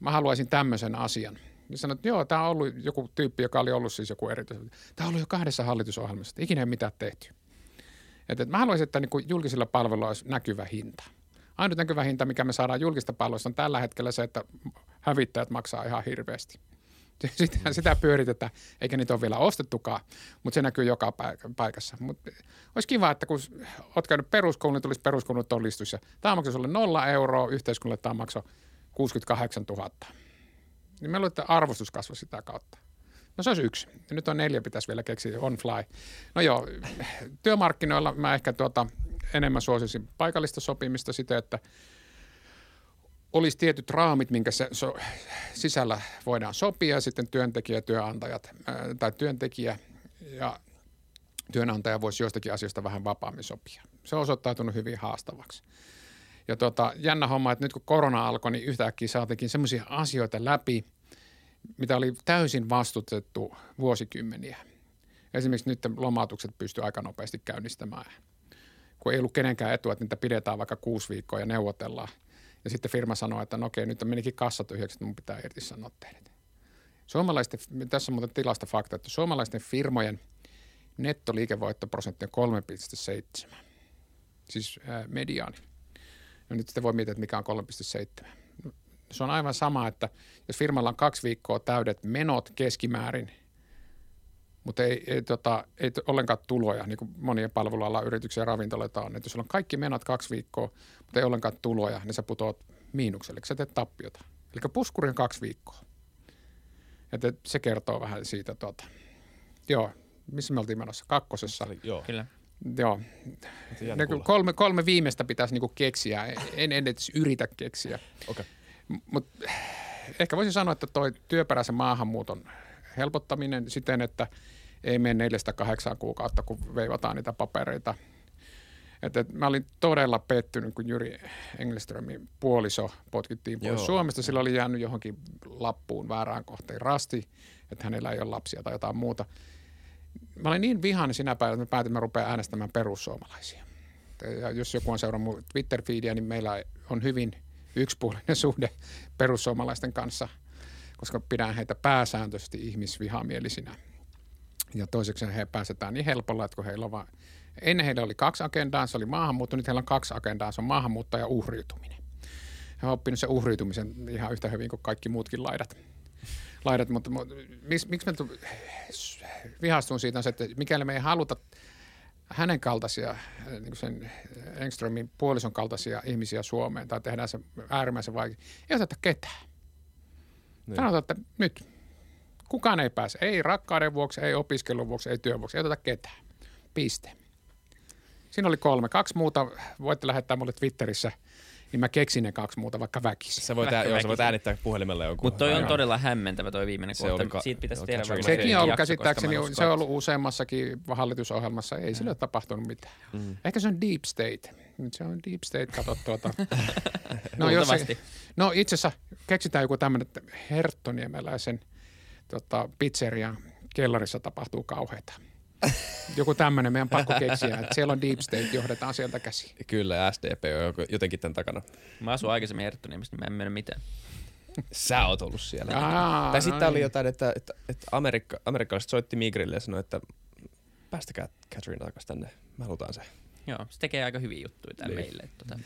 mä haluaisin tämmöisen asian. Ja sanoin, että joo, tämä on ollut joku tyyppi, joka oli ollut siis joku erityinen. Tämä on ollut jo kahdessa hallitusohjelmassa, ikinä ei mitään tehty. Et, et mä haluaisin, että niin julkisilla palveluilla olisi näkyvä hinta. Ainut näkyvä hinta, mikä me saadaan julkista palveluista, on tällä hetkellä se, että hävittäjät maksaa ihan hirveästi. <laughs> Sitä, sitä pyöritetään, eikä niitä ole vielä ostettukaan, mutta se näkyy joka paik- paikassa. Mut olisi kiva, että kun olet käynyt peruskoulun, niin tulisi peruskoulun todistus. Tämä maksoi sulle nolla euroa, yhteiskunnalle tämä maksoi 68 000. Niin me luulen, arvostus kasvoi sitä kautta. No se olisi yksi. Ja nyt on neljä, pitäisi vielä keksiä on fly. No joo, työmarkkinoilla mä ehkä tuota, enemmän suosisin paikallista sopimista sitä, että olisi tietyt raamit, minkä se, so, sisällä voidaan sopia, sitten työntekijä, työnantajat ää, tai työntekijä ja työnantaja voisi joistakin asioista vähän vapaammin sopia. Se on osoittautunut hyvin haastavaksi. Ja tota, jännä homma, että nyt kun korona alkoi, niin yhtäkkiä saatiinkin semmoisia asioita läpi, mitä oli täysin vastustettu vuosikymmeniä. Esimerkiksi nyt lomautukset pystyy aika nopeasti käynnistämään. Kun ei ollut kenenkään etua, että niitä pidetään vaikka kuusi viikkoa ja neuvotellaan. Ja sitten firma sanoo, että no okei, nyt menikin kassa tyhjäksi, että mun pitää irtisanoa teidät. Suomalaisten, tässä on muuten tilasta fakta, että suomalaisten firmojen nettoliikevoittoprosentti on 3,7. Siis ää, mediaani. No nyt sitten voi miettiä, että mikä on 3,7. Se on aivan sama, että jos firmalla on kaksi viikkoa täydet menot keskimäärin, mutta ei, ei, tota, ei ollenkaan tuloja, niin kuin monien palvelualan yrityksiä ja ravintoloita on. Että jos sulla on kaikki menot kaksi viikkoa, mutta ei ollenkaan tuloja, niin sä putoat miinukselle, eli sä teet tappiota. Eli puskuri on kaksi viikkoa. Että se kertoo vähän siitä, tuota. joo, missä me oltiin menossa? Kakkosessa. Oli, joo. Kyllä. Joo. Ne kolme, kolme viimeistä pitäisi niinku keksiä. En, en edes yritä keksiä. Okay. Mut ehkä voisin sanoa, että toi työperäisen maahanmuuton helpottaminen siten, että ei mene neljästä kahdeksaan kuukautta, kun veivataan niitä papereita. Et, et mä olin todella pettynyt, kun Jyri Engelströmin puoliso potkittiin pois Joo. Suomesta. Sillä oli jäänyt johonkin lappuun väärään kohteen rasti, että hänellä ei ole lapsia tai jotain muuta. Mä olin niin vihainen sinä päivänä, että mä päätin, että mä rupean äänestämään perussuomalaisia. Ja jos joku on seurannut Twitter-feedia, niin meillä on hyvin yksipuolinen suhde perussuomalaisten kanssa, koska pidän heitä pääsääntöisesti ihmisvihamielisinä. Ja toiseksi he pääsetään niin helpolla, että kun heillä on vaan, ennen heillä oli kaksi agendaa, se oli maahanmuutto, nyt heillä on kaksi agendaa, se on maahanmuutto ja uhriutuminen. He ovat oppinut sen uhriutumisen ihan yhtä hyvin kuin kaikki muutkin laidat. laidat mutta, mutta miksi, miksi mä vihastun siitä on se, että mikäli me ei haluta hänen kaltaisia, niin sen Engströmin puolison kaltaisia ihmisiä Suomeen tai tehdään se äärimmäisen vaikea, ei oteta ketään. Niin. Sanotaan, että nyt kukaan ei pääse. Ei rakkauden vuoksi, ei opiskelun vuoksi, ei työn vuoksi. Ei oteta ketään. Piste. Siinä oli kolme. Kaksi muuta voitte lähettää mulle Twitterissä – niin mä keksin ne kaksi muuta vaikka väkisin. Sä voit, ää, joo, sä voit äänittää puhelimella joku. Mutta toi on todella hämmentävä toi viimeinen se kohta. Ka- Siitä pitäisi tehdä varmaan Sekin on ollut käsittääkseni, se on ollut useammassakin hallitusohjelmassa. Ei sillä ole tapahtunut mitään. Mm. Ehkä se on deep state. Nyt se on deep state, kato tuota. <laughs> no, jos se, no itse asiassa keksitään joku tämmöinen, että Herttoniemeläisen tota, pizzerian kellarissa tapahtuu kauheita. Joku tämmöinen meidän pakko keksiä, että siellä on deep state, johdetaan sieltä käsi. Kyllä, SDP on jotenkin tämän takana. Mä asun aikaisemmin Herttoniemessä, niin mä en mene mitään. Sä oot ollut siellä. Aa, tai sitten no oli niin. jotain, että, että, että Amerikka, amerikkalaiset soitti Migrille ja sanoi, että päästäkää Katrina takaisin tänne, me halutaan se. Joo, se tekee aika hyviä juttuja täällä niin. meille. Tota.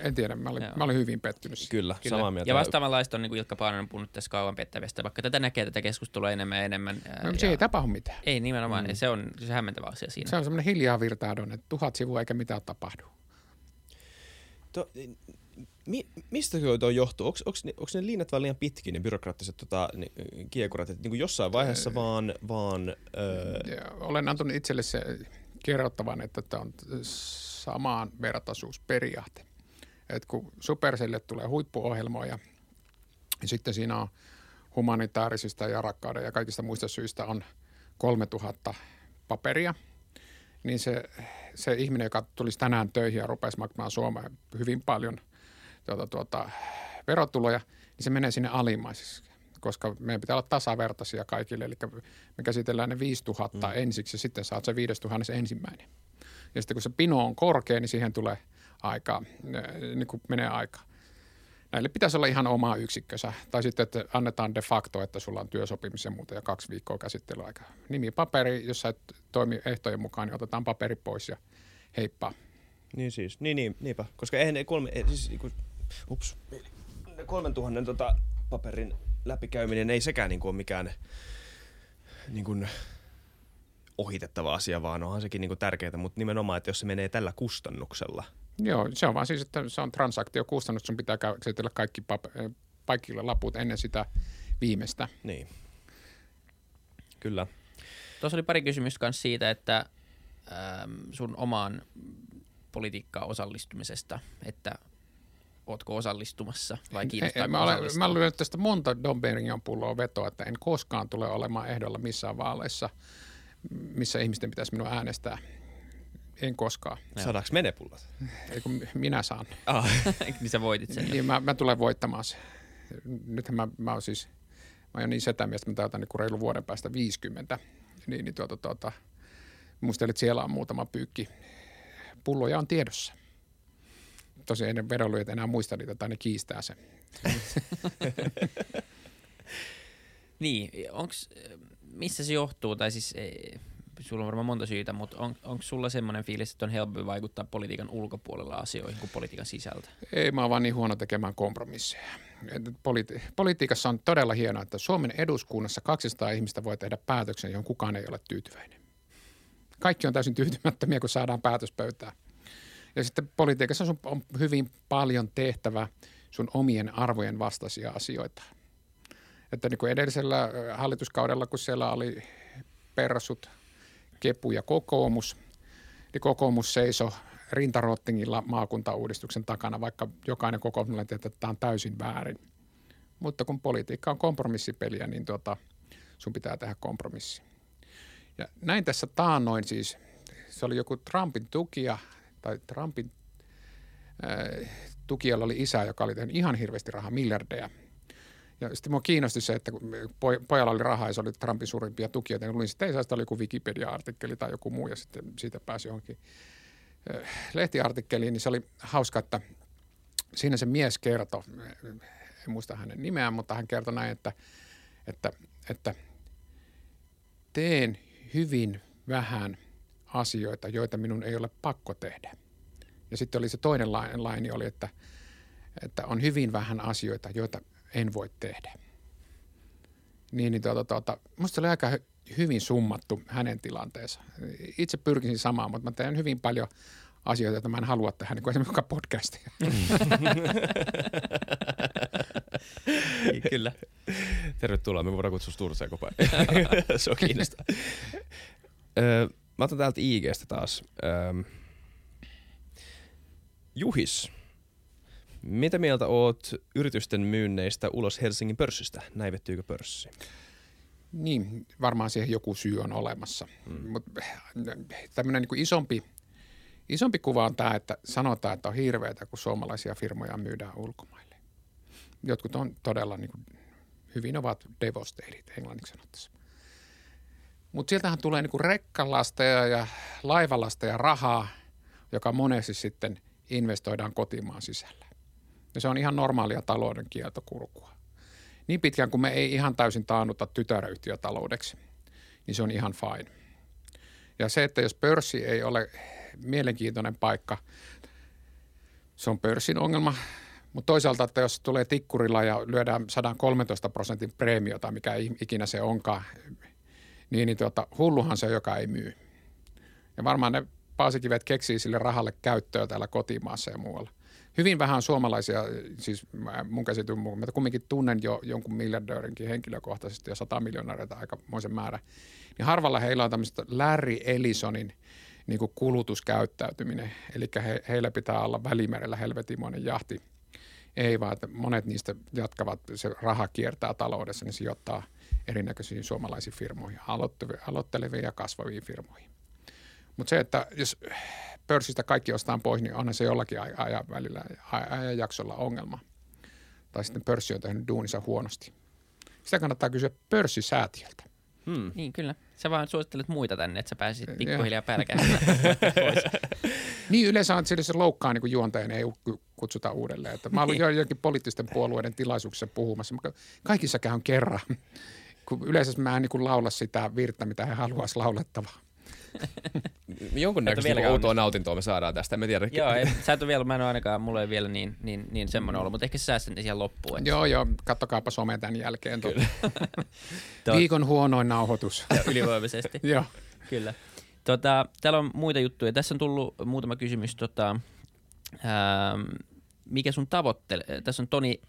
En tiedä, mä olin, mä olin hyvin pettynyt. Kyllä, Kyllä. samaa mieltä. Ja vastaavanlaista on niin kuin Ilkka Paananen puhunut tässä kauan pettävästä, vaikka tätä näkee tätä keskustelua enemmän ja enemmän. No, ja... se ei tapahdu mitään. Ei nimenomaan, mm. se on se hämmentävä asia siinä. Se on semmoinen hiljaa virtaadon, että tuhat sivua eikä mitään tapahdu. To, mi, mistä tuo johtuu? Onko ne, ne liinat vaan liian pitkin, ne byrokraattiset tota, ne, kiekurat? Että niin jossain vaiheessa öö, vaan... vaan öö... Olen antanut itselle se kerrottavan, että tämä on samaan vertaisuusperiaate että kun Supercellille tulee huippuohjelmoja, ja sitten siinä on humanitaarisista ja rakkauden ja kaikista muista syistä on 3000 paperia, niin se, se ihminen, joka tulisi tänään töihin ja rupesi maksamaan Suomeen hyvin paljon tuota, tuota, verotuloja, niin se menee sinne alimmaisiksi, koska meidän pitää olla tasavertaisia kaikille. Eli me käsitellään ne 5000 mm. ensiksi ja sitten saat se 5000 ensimmäinen. Ja sitten kun se pino on korkea, niin siihen tulee – aika, niin kuin menee aika. Näille pitäisi olla ihan oma yksikkönsä. Tai sitten, että annetaan de facto, että sulla on työsopimus ja muuta ja kaksi viikkoa käsittelyaika. Nimi paperi, jos sä et toimi ehtojen mukaan, niin otetaan paperi pois ja heippa. Niin siis, niin, niin niinpä. Koska eihän ne kolme, siis niin kuin, ups, kolmen tuhannen tota, paperin läpikäyminen ei sekään niin kuin ole mikään niin kuin, ohitettava asia, vaan onhan sekin niin kuin tärkeää, mutta nimenomaan, että jos se menee tällä kustannuksella – Joo, se on vaan siis, että se on transaktiokustannus, sun pitää käsitellä kaikki pap- paikilla laput ennen sitä viimeistä. Niin. Kyllä. Tuossa oli pari kysymystä myös siitä, että ähm, sun omaan politiikkaan osallistumisesta, että ootko osallistumassa vai kiinnostaa mä, olen, mä olen tästä monta Domberingin pulloa vetoa, että en koskaan tule olemaan ehdolla missään vaaleissa, missä ihmisten pitäisi minua äänestää. En koskaan. Saadaanko menepullat? Ei kun minä saan. Ah. <laughs> niin sä voitit sen. Niin mä, mä tulen voittamaan se. Nythän mä, mä oon siis, mä oon niin setämies, että mä täytän niin reilu vuoden päästä 50. niin, niin tuota, tuota, muistelin, että siellä on muutama pyykki. Pulloja on tiedossa. Tosi ennen vedonlyöt enää muista niitä tai ne kiistää sen. <laughs> niin, onks, missä se johtuu, tai siis sulla on varmaan monta syytä, mutta on, onko sulla semmoinen fiilis, että on helpompi vaikuttaa politiikan ulkopuolella asioihin kuin politiikan sisältä? Ei, mä oon vaan niin huono tekemään kompromisseja. Politi- politiikassa on todella hienoa, että Suomen eduskunnassa 200 ihmistä voi tehdä päätöksen, johon kukaan ei ole tyytyväinen. Kaikki on täysin tyytymättömiä, kun saadaan päätöspöytää. Ja sitten politiikassa sun on hyvin paljon tehtävä sun omien arvojen vastaisia asioita. Että niin kuin edellisellä hallituskaudella, kun siellä oli persut – Kepu ja kokoomus. Niin kokoomus seisoi rintarottingilla maakuntauudistuksen takana, vaikka jokainen kokoomuslainen tietää, että tämä on täysin väärin. Mutta kun politiikka on kompromissipeliä, niin tuota, sun pitää tehdä kompromissi. Ja näin tässä taannoin siis, se oli joku Trumpin tukija, tai Trumpin äh, tukijalla oli isä, joka oli tehnyt ihan hirveästi rahaa, miljardeja – ja sitten mua kiinnosti se, että kun pojalla oli rahaa ja se oli Trumpin suurimpia tukijoita, niin luin sitten, ei oli joku Wikipedia-artikkeli tai joku muu ja sitten siitä pääsi johonkin lehtiartikkeliin, niin se oli hauska, että siinä se mies kertoi, en muista hänen nimeään, mutta hän kertoi näin, että, että, että teen hyvin vähän asioita, joita minun ei ole pakko tehdä. Ja sitten oli se toinen laini oli, että, että on hyvin vähän asioita, joita en voi tehdä. Niin, niin tuota, tuota, musta se oli aika hyvin summattu hänen tilanteensa. Itse pyrkisin samaan, mutta mä teen hyvin paljon asioita, joita mä en halua tehdä, niin kuin esimerkiksi podcastia. <laughs> Niin, kyllä. Tervetuloa, me voidaan kutsua Sturseen koko ajan. <laughs> se on kiinnostavaa. mä otan täältä IGstä taas. Juhis mitä mieltä oot yritysten myynneistä ulos Helsingin pörssistä? Näivettyykö pörssi? Niin, varmaan siihen joku syy on olemassa. Mm. Mutta tämmöinen niin isompi, isompi kuva on tämä, että sanotaan, että on hirveätä, kun suomalaisia firmoja myydään ulkomaille. Jotkut on todella niin kuin, hyvin ovat devastated englanniksi sanottaisiin. Mutta sieltähän tulee niin rekkalasteja ja laivalasteja rahaa, joka monesti sitten investoidaan kotimaan sisällä. Ja se on ihan normaalia talouden kieltokulkua. Niin pitkään kuin me ei ihan täysin taannuta tytäryhtiötaloudeksi, niin se on ihan fine. Ja se, että jos pörssi ei ole mielenkiintoinen paikka, se on pörssin ongelma. Mutta toisaalta, että jos tulee tikkurilla ja lyödään 113 prosentin preemiota, mikä ikinä se onkaan, niin, niin tuota, hulluhan se, joka ei myy. Ja varmaan ne paasikivet keksii sille rahalle käyttöä täällä kotimaassa ja muualla hyvin vähän suomalaisia, siis mun käsitys, mä kumminkin tunnen jo jonkun miljardöörinkin henkilökohtaisesti ja sata miljoonareita aikamoisen määrä, niin harvalla heillä on tämmöistä Larry Ellisonin niin kuin kulutuskäyttäytyminen. Eli he, heillä pitää olla välimerellä helvetimoinen jahti. Ei vaan, että monet niistä jatkavat, se raha kiertää taloudessa, niin sijoittaa erinäköisiin suomalaisiin firmoihin, aloitteleviin ja kasvaviin firmoihin. Mutta se, että jos pörssistä kaikki ostaa pois, niin onhan se jollakin ajan välillä, ajanjaksolla ongelma. Tai sitten pörssi on tehnyt duunissa huonosti. Sitä kannattaa kysyä pörssisäätiöltä. Hmm. Niin, kyllä. Sä vaan suosittelet muita tänne, että sä pääsisit pikkuhiljaa pälkämään <laughs> Niin, yleensä on se loukkaa niin juontajan ei kutsuta uudelleen. Että mä olin niin. joidenkin poliittisten puolueiden tilaisuuksissa puhumassa. Kaikissa käyn kerran. Kun yleensä mä en niin laula sitä virttä, mitä he haluaisivat laulettavaa. <laughs> Jonkunnäköistä niinku outoa nautintoa me saadaan tästä, en tiedä. Joo, ei, sä et ole vielä, mä en ole ainakaan, mulla ei vielä niin, niin, niin semmoinen ollut, mutta ehkä sä säästän siihen loppuun. Että... Joo, joo, kattokaapa some tämän jälkeen. <laughs> Viikon huonoin nauhoitus. Ja ylivoimaisesti. <laughs> joo. Kyllä. Tota, täällä on muita juttuja. Tässä on tullut muutama kysymys. Tota, ää, mikä sun tavoittele? Tässä on Toni,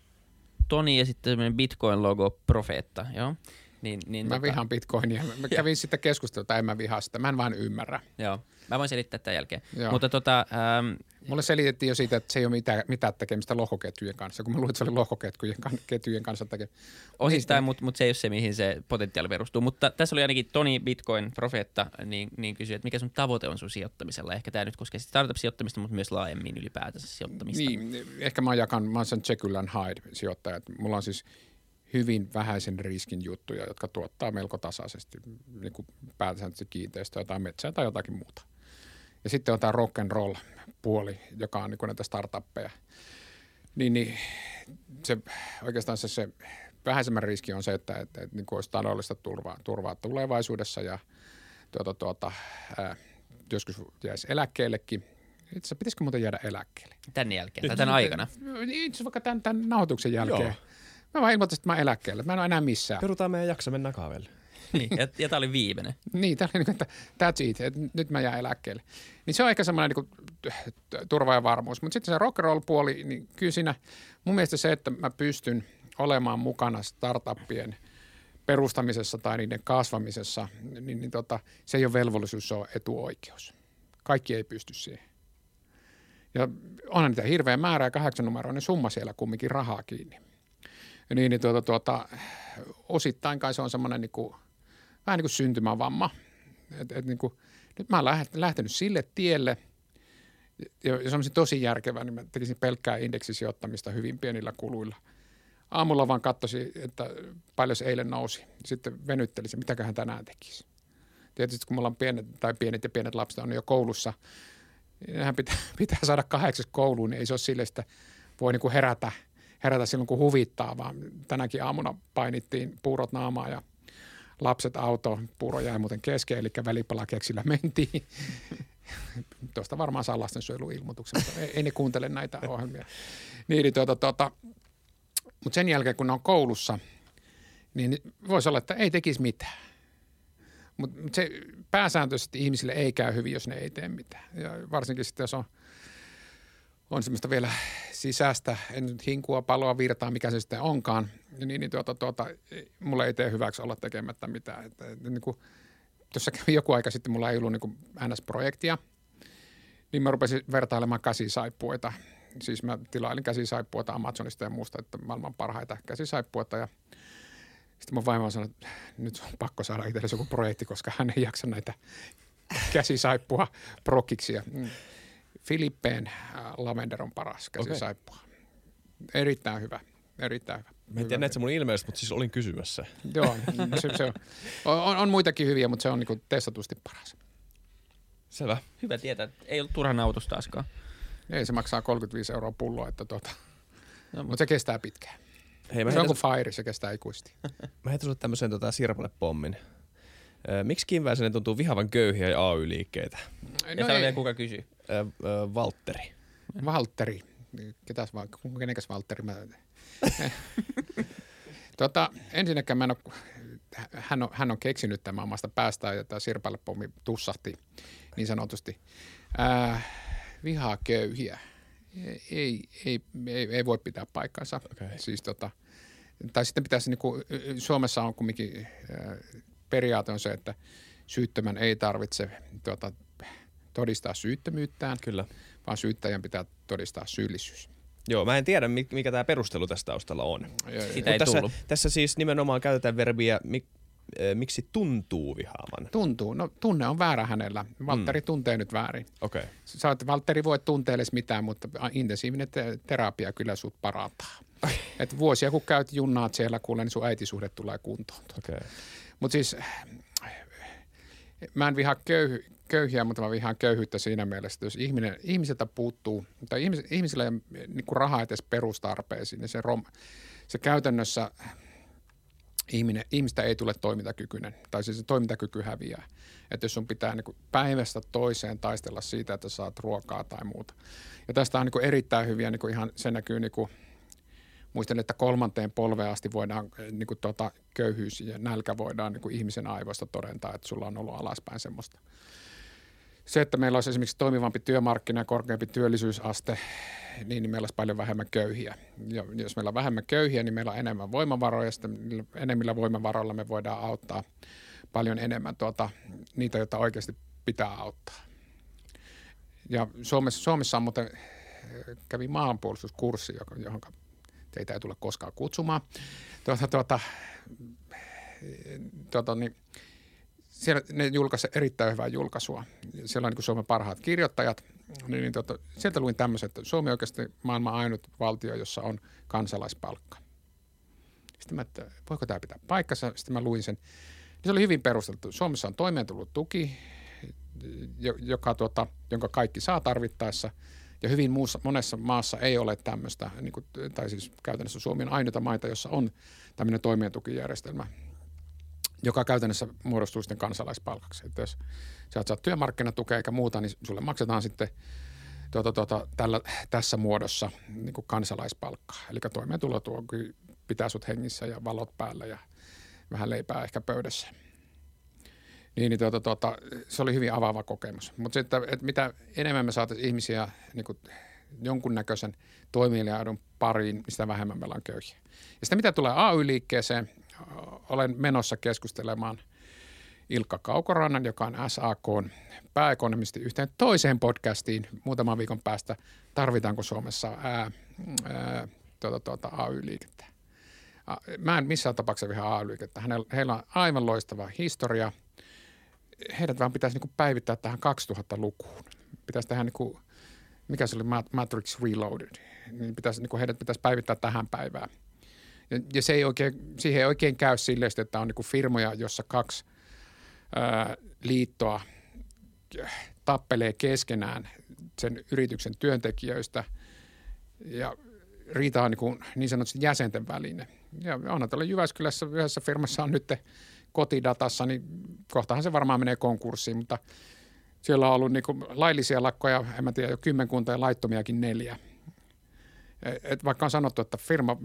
Toni ja sitten Bitcoin-logo Profeetta. Joo. Niin, niin mä tota... vihaan bitcoinia. Mä kävin sitten keskustelua, en mä vihaa sitä. Mä en vaan ymmärrä. Joo, mä voin selittää tämän jälkeen. Joo. Mutta tota, ähm, Mulle selitettiin jo siitä, että se ei ole mitään, mitään tekemistä lohkoketjujen kanssa, kun mä luulin, että se oli lohkoketjujen kanssa tekemistä. Osittain, niin, mutta mut se ei ole se, mihin se potentiaali perustuu. Mutta tässä oli ainakin Toni Bitcoin, profeetta, niin, niin kysyi, että mikä sun tavoite on sun sijoittamisella. Ehkä tämä nyt koskee startup-sijoittamista, mutta myös laajemmin ylipäätänsä sijoittamista. Niin, ehkä mä jakan, mä oon sen Jekyll and Hyde sijoittaja. Mulla on siis hyvin vähäisen riskin juttuja, jotka tuottaa melko tasaisesti niin kuin pääsääntöisesti kiinteistöä tai metsää tai jotakin muuta. Ja sitten on tämä rock and roll puoli, joka on niin kuin näitä startuppeja. Niin, niin se, oikeastaan se, se vähäisemmän riski on se, että, että, että niin kuin olisi taloudellista turvaa, turvaa tulevaisuudessa ja tuota, tuota, ää, joskus jäisi eläkkeellekin. Itse asiassa pitäisikö muuten jäädä eläkkeelle? Tän jälkeen, tai tämän aikana. Itse asiassa vaikka tämän, tämän nauhoituksen jälkeen. Joo. Mä vaan ilmoitin, että mä eläkkeelle. Mä en ole enää missään. Perutaan meidän jakso, mennään kahvelle. <laughs> niin, ja, ja tämä oli viimeinen. Niin, tämä oli niin kuin, että that's it, että nyt mä jään eläkkeelle. Niin se on ehkä semmoinen niin kuin, turva ja varmuus. Mutta sitten se rock and roll puoli, niin kyllä siinä mun mielestä se, että mä pystyn olemaan mukana startuppien perustamisessa tai niiden kasvamisessa, niin, niin tota, se ei ole velvollisuus, se on etuoikeus. Kaikki ei pysty siihen. Ja onhan niitä hirveä määrä ja kahdeksan numeroinen summa siellä kumminkin rahaa kiinni. Niin, niin tuota, tuota, osittain kai se on semmoinen niin kuin, vähän niin kuin syntymävamma. Et, et niin kuin, nyt mä oon lähtenyt sille tielle, jos olisin tosi järkevä, niin mä tekisin pelkkää indeksisijoittamista hyvin pienillä kuluilla. Aamulla vaan katsoisin, että paljon se eilen nousi. Sitten venyttelisin, mitäköhän tänään tekisi. Tietysti kun mulla on pienet, tai pienet ja pienet lapset on jo koulussa, niin hän pitää, <laughs> pitää saada kahdeksas kouluun, niin ei se ole sille, että voi niin kuin herätä, herätä silloin, kun huvittaa, vaan tänäkin aamuna painittiin puurot naamaa ja lapset auto, puuro jäi muuten kesken, eli välipalakeksillä <laughs> mentiin. Tuosta varmaan saa lastensuojeluilmoituksen, mutta ei, ei ne kuuntele näitä ohjelmia. Niin, niin tuota, tuota, mutta sen jälkeen, kun ne on koulussa, niin voisi olla, että ei tekisi mitään. Mutta mut se pääsääntöisesti ihmisille ei käy hyvin, jos ne ei tee mitään. Ja varsinkin sitten, jos on, on semmoista vielä sisäistä, en nyt hinkua, paloa, virtaa, mikä se sitten onkaan, niin, niin tuota, tuota, mulle ei tee hyväksi olla tekemättä mitään. Että, niin kuin, tuossa kävi joku aika sitten, mulla ei ollut niin NS-projektia, niin mä rupesin vertailemaan käsisaippuita. Siis mä tilailin käsisaippuita Amazonista ja muusta, että maailman parhaita käsisaippuita ja sitten mun vaimo sanoi, että nyt on pakko saada itsellesi joku projekti, koska hän ei jaksa näitä käsisaippua prokkiksia. Mm. Filippeen äh, Lavender on paras käsisaippua. Okay. Erittäin hyvä, erittäin hyvä. Mä en tiedä näitä mun ilmeisesti, mutta siis olin kysymässä. Joo, se, se on, on, on, muitakin hyviä, mutta se on niinku testatusti paras. Selvä. Hyvä tietää, että ei ollut turhan autosta taaskaan. Ei, se maksaa 35 euroa pulloa, että tota, no, mutta se kestää pitkään. Hei, mä se on heitän, kuin Fire, se kestää ikuisesti. mä heitän sulle tämmöisen tota, sirpale-pommin. Miksi Kim Väisänen tuntuu vihavan köyhiä ja AY-liikkeitä? No ja vielä kuka kysyy. Ö, ö, Valtteri. Valtteri. Ketäs, kenekäs Valtteri? Mä... <laughs> tota, ensinnäkään mä en ole, hän on, hän on keksinyt tämän omasta päästään ja tämä sirpalepommi tussahti niin sanotusti. Äh, vihaa köyhiä. Ei, ei, ei, ei voi pitää paikkansa. Okay. Siis tota, tai sitten pitäisi, niin kuin, Suomessa on kumminkin äh, periaate on se, että syyttömän ei tarvitse tuota, todistaa syyttömyyttään, Kyllä. vaan syyttäjän pitää todistaa syyllisyys. Joo, mä en tiedä, mikä tämä perustelu tästä taustalla on. Sitä ei tässä, tullut. tässä siis nimenomaan käytetään verbiä, mik, äh, miksi tuntuu vihaavan. Tuntuu. No tunne on väärä hänellä. Valtteri mm. tuntee nyt väärin. Okei. Okay. Sä oot, Valtteri voi tuntea edes mitään, mutta intensiivinen te- terapia kyllä sut parantaa. <laughs> Et vuosia kun käyt junnaat siellä, kuule, niin sun äitisuhde tulee kuntoon. Okay. Mutta siis mä en vihaa köyhy, köyhiä, mutta mä vihaan köyhyyttä siinä mielessä, että jos ihminen, ihmiseltä puuttuu, tai ihmis, ihmisillä ei ole niin rahaa edes perustarpeisiin, niin se, rom, se käytännössä ihminen, ihmistä ei tule toimintakykyinen, tai siis se toimintakyky häviää. Että jos sun pitää niin päivästä toiseen taistella siitä, että saat ruokaa tai muuta. Ja tästä on niin erittäin hyviä, niin ihan se näkyy niin muistan, että kolmanteen polveen asti voidaan, niin kuin tuota, köyhyys ja nälkä voidaan niin kuin ihmisen aivoista todentaa, että sulla on ollut alaspäin semmoista. Se, että meillä olisi esimerkiksi toimivampi työmarkkina ja korkeampi työllisyysaste, niin, meillä olisi paljon vähemmän köyhiä. Ja jos meillä on vähemmän köyhiä, niin meillä on enemmän voimavaroja, ja enemmillä voimavaroilla me voidaan auttaa paljon enemmän tuota, niitä, joita oikeasti pitää auttaa. Ja Suomessa, Suomessa on muuten, kävi maanpuolustuskurssi, johon teitä ei tule koskaan kutsumaan. Tuota, tuota, tuota, niin, siellä ne julkaisi erittäin hyvää julkaisua. Siellä on niin Suomen parhaat kirjoittajat. Niin, niin, tuota, sieltä luin tämmöisen, että Suomi on oikeasti maailman ainut valtio, jossa on kansalaispalkka. Sitten mä, että voiko tämä pitää paikkansa? Sitten mä luin sen. Niin se oli hyvin perusteltu. Suomessa on toimeentulotuki, joka, tuota, jonka kaikki saa tarvittaessa. Ja hyvin muussa, monessa maassa ei ole tämmöistä, niin kuin, tai siis käytännössä Suomi on ainoita maita, jossa on tämmöinen toimeentukijärjestelmä, joka käytännössä muodostuu sitten kansalaispalkaksi. Että jos sä saat työmarkkinatukea eikä muuta, niin sulle maksetaan sitten tuota, tuota, tällä, tässä muodossa niin kuin kansalaispalkkaa. Eli toimeentulotuo pitää sut hengissä ja valot päällä ja vähän leipää ehkä pöydässä. Niin, niin tuota, tuota, se oli hyvin avaava kokemus. Mutta sitten, että mitä enemmän me saataisiin ihmisiä niin kuin jonkunnäköisen toimielijaidun pariin, sitä vähemmän meillä on köyhiä. Ja sitten mitä tulee AY-liikkeeseen, olen menossa keskustelemaan Ilkka Kaukorannan, joka on SAK pääekonomisti yhteen toiseen podcastiin muutaman viikon päästä. Tarvitaanko Suomessa ää, ää, tuota, tuota, AY-liikettä? Mä en missään tapauksessa vihaa AY-liikettä. Heillä on aivan loistava historia. Heidät vaan pitäisi niin päivittää tähän 2000-lukuun. Pitäisi tehdä niin kuin, mikä se oli, Matrix Reloaded. Niin pitäisi, niin kuin heidät pitäisi päivittää tähän päivään. Ja, ja se ei oikein, siihen ei oikein käy silleen, että on niin firmoja, jossa kaksi ää, liittoa tappelee keskenään sen yrityksen työntekijöistä ja riita on niin, kuin niin sanotusti jäsenten väline. Ja onhan tuolla Jyväskylässä yhdessä firmassa on nyt kotidatassa, niin kohtahan se varmaan menee konkurssiin, mutta siellä on ollut niin kuin laillisia lakkoja, en mä tiedä, jo kymmenkunta ja laittomiakin neljä. Et vaikka on sanottu, että firma,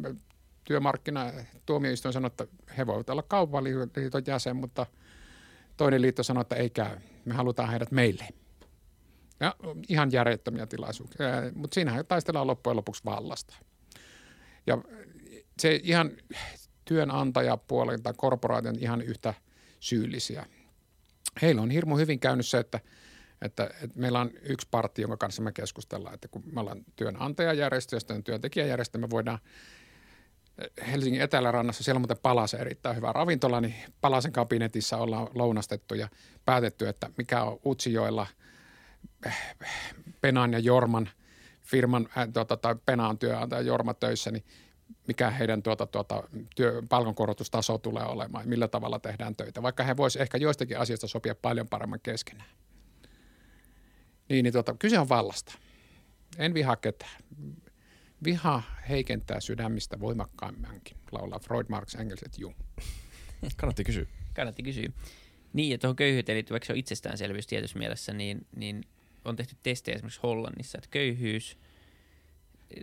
työmarkkina, tuomioistuin sanoo, että he voivat olla kaupalliliiton jäsen, mutta toinen liitto sanoo, että ei käy. Me halutaan heidät meille. Ja ihan järjettömiä tilaisuuksia, mutta siinähän taistellaan loppujen lopuksi vallasta. Ja se ihan työnantajapuolen tai korporaation ihan yhtä syyllisiä. Heillä on hirmu hyvin käynyt se, että, että, että meillä on yksi partti, jonka kanssa me keskustellaan, että kun me ollaan työnantajajärjestö ja sitten työntekijäjärjestö, me voidaan Helsingin etelärannassa, siellä on muuten Palasen erittäin hyvä ravintola, niin Palasen kabinetissa ollaan lounastettu ja päätetty, että mikä on Utsijoella Penan ja Jorman firman, äh, tuota, tai Penaan työnantaja Jorma töissä, niin mikä heidän tuota, tuota, työ, palkankorotustaso tulee olemaan ja millä tavalla tehdään töitä, vaikka he voisivat ehkä joistakin asioista sopia paljon paremmin keskenään. Niin, niin tuota, kyse on vallasta. En vihaa ketään. Viha heikentää sydämistä voimakkaammankin, laulaa Freud, Marx, Engels ja Jung. Kannatti kysyä. Kannatti kysyä. Niin, ja tuohon köyhyyteen liittyväksi se on itsestäänselvyys tietyssä mielessä, niin, niin on tehty testejä esimerkiksi Hollannissa, että köyhyys –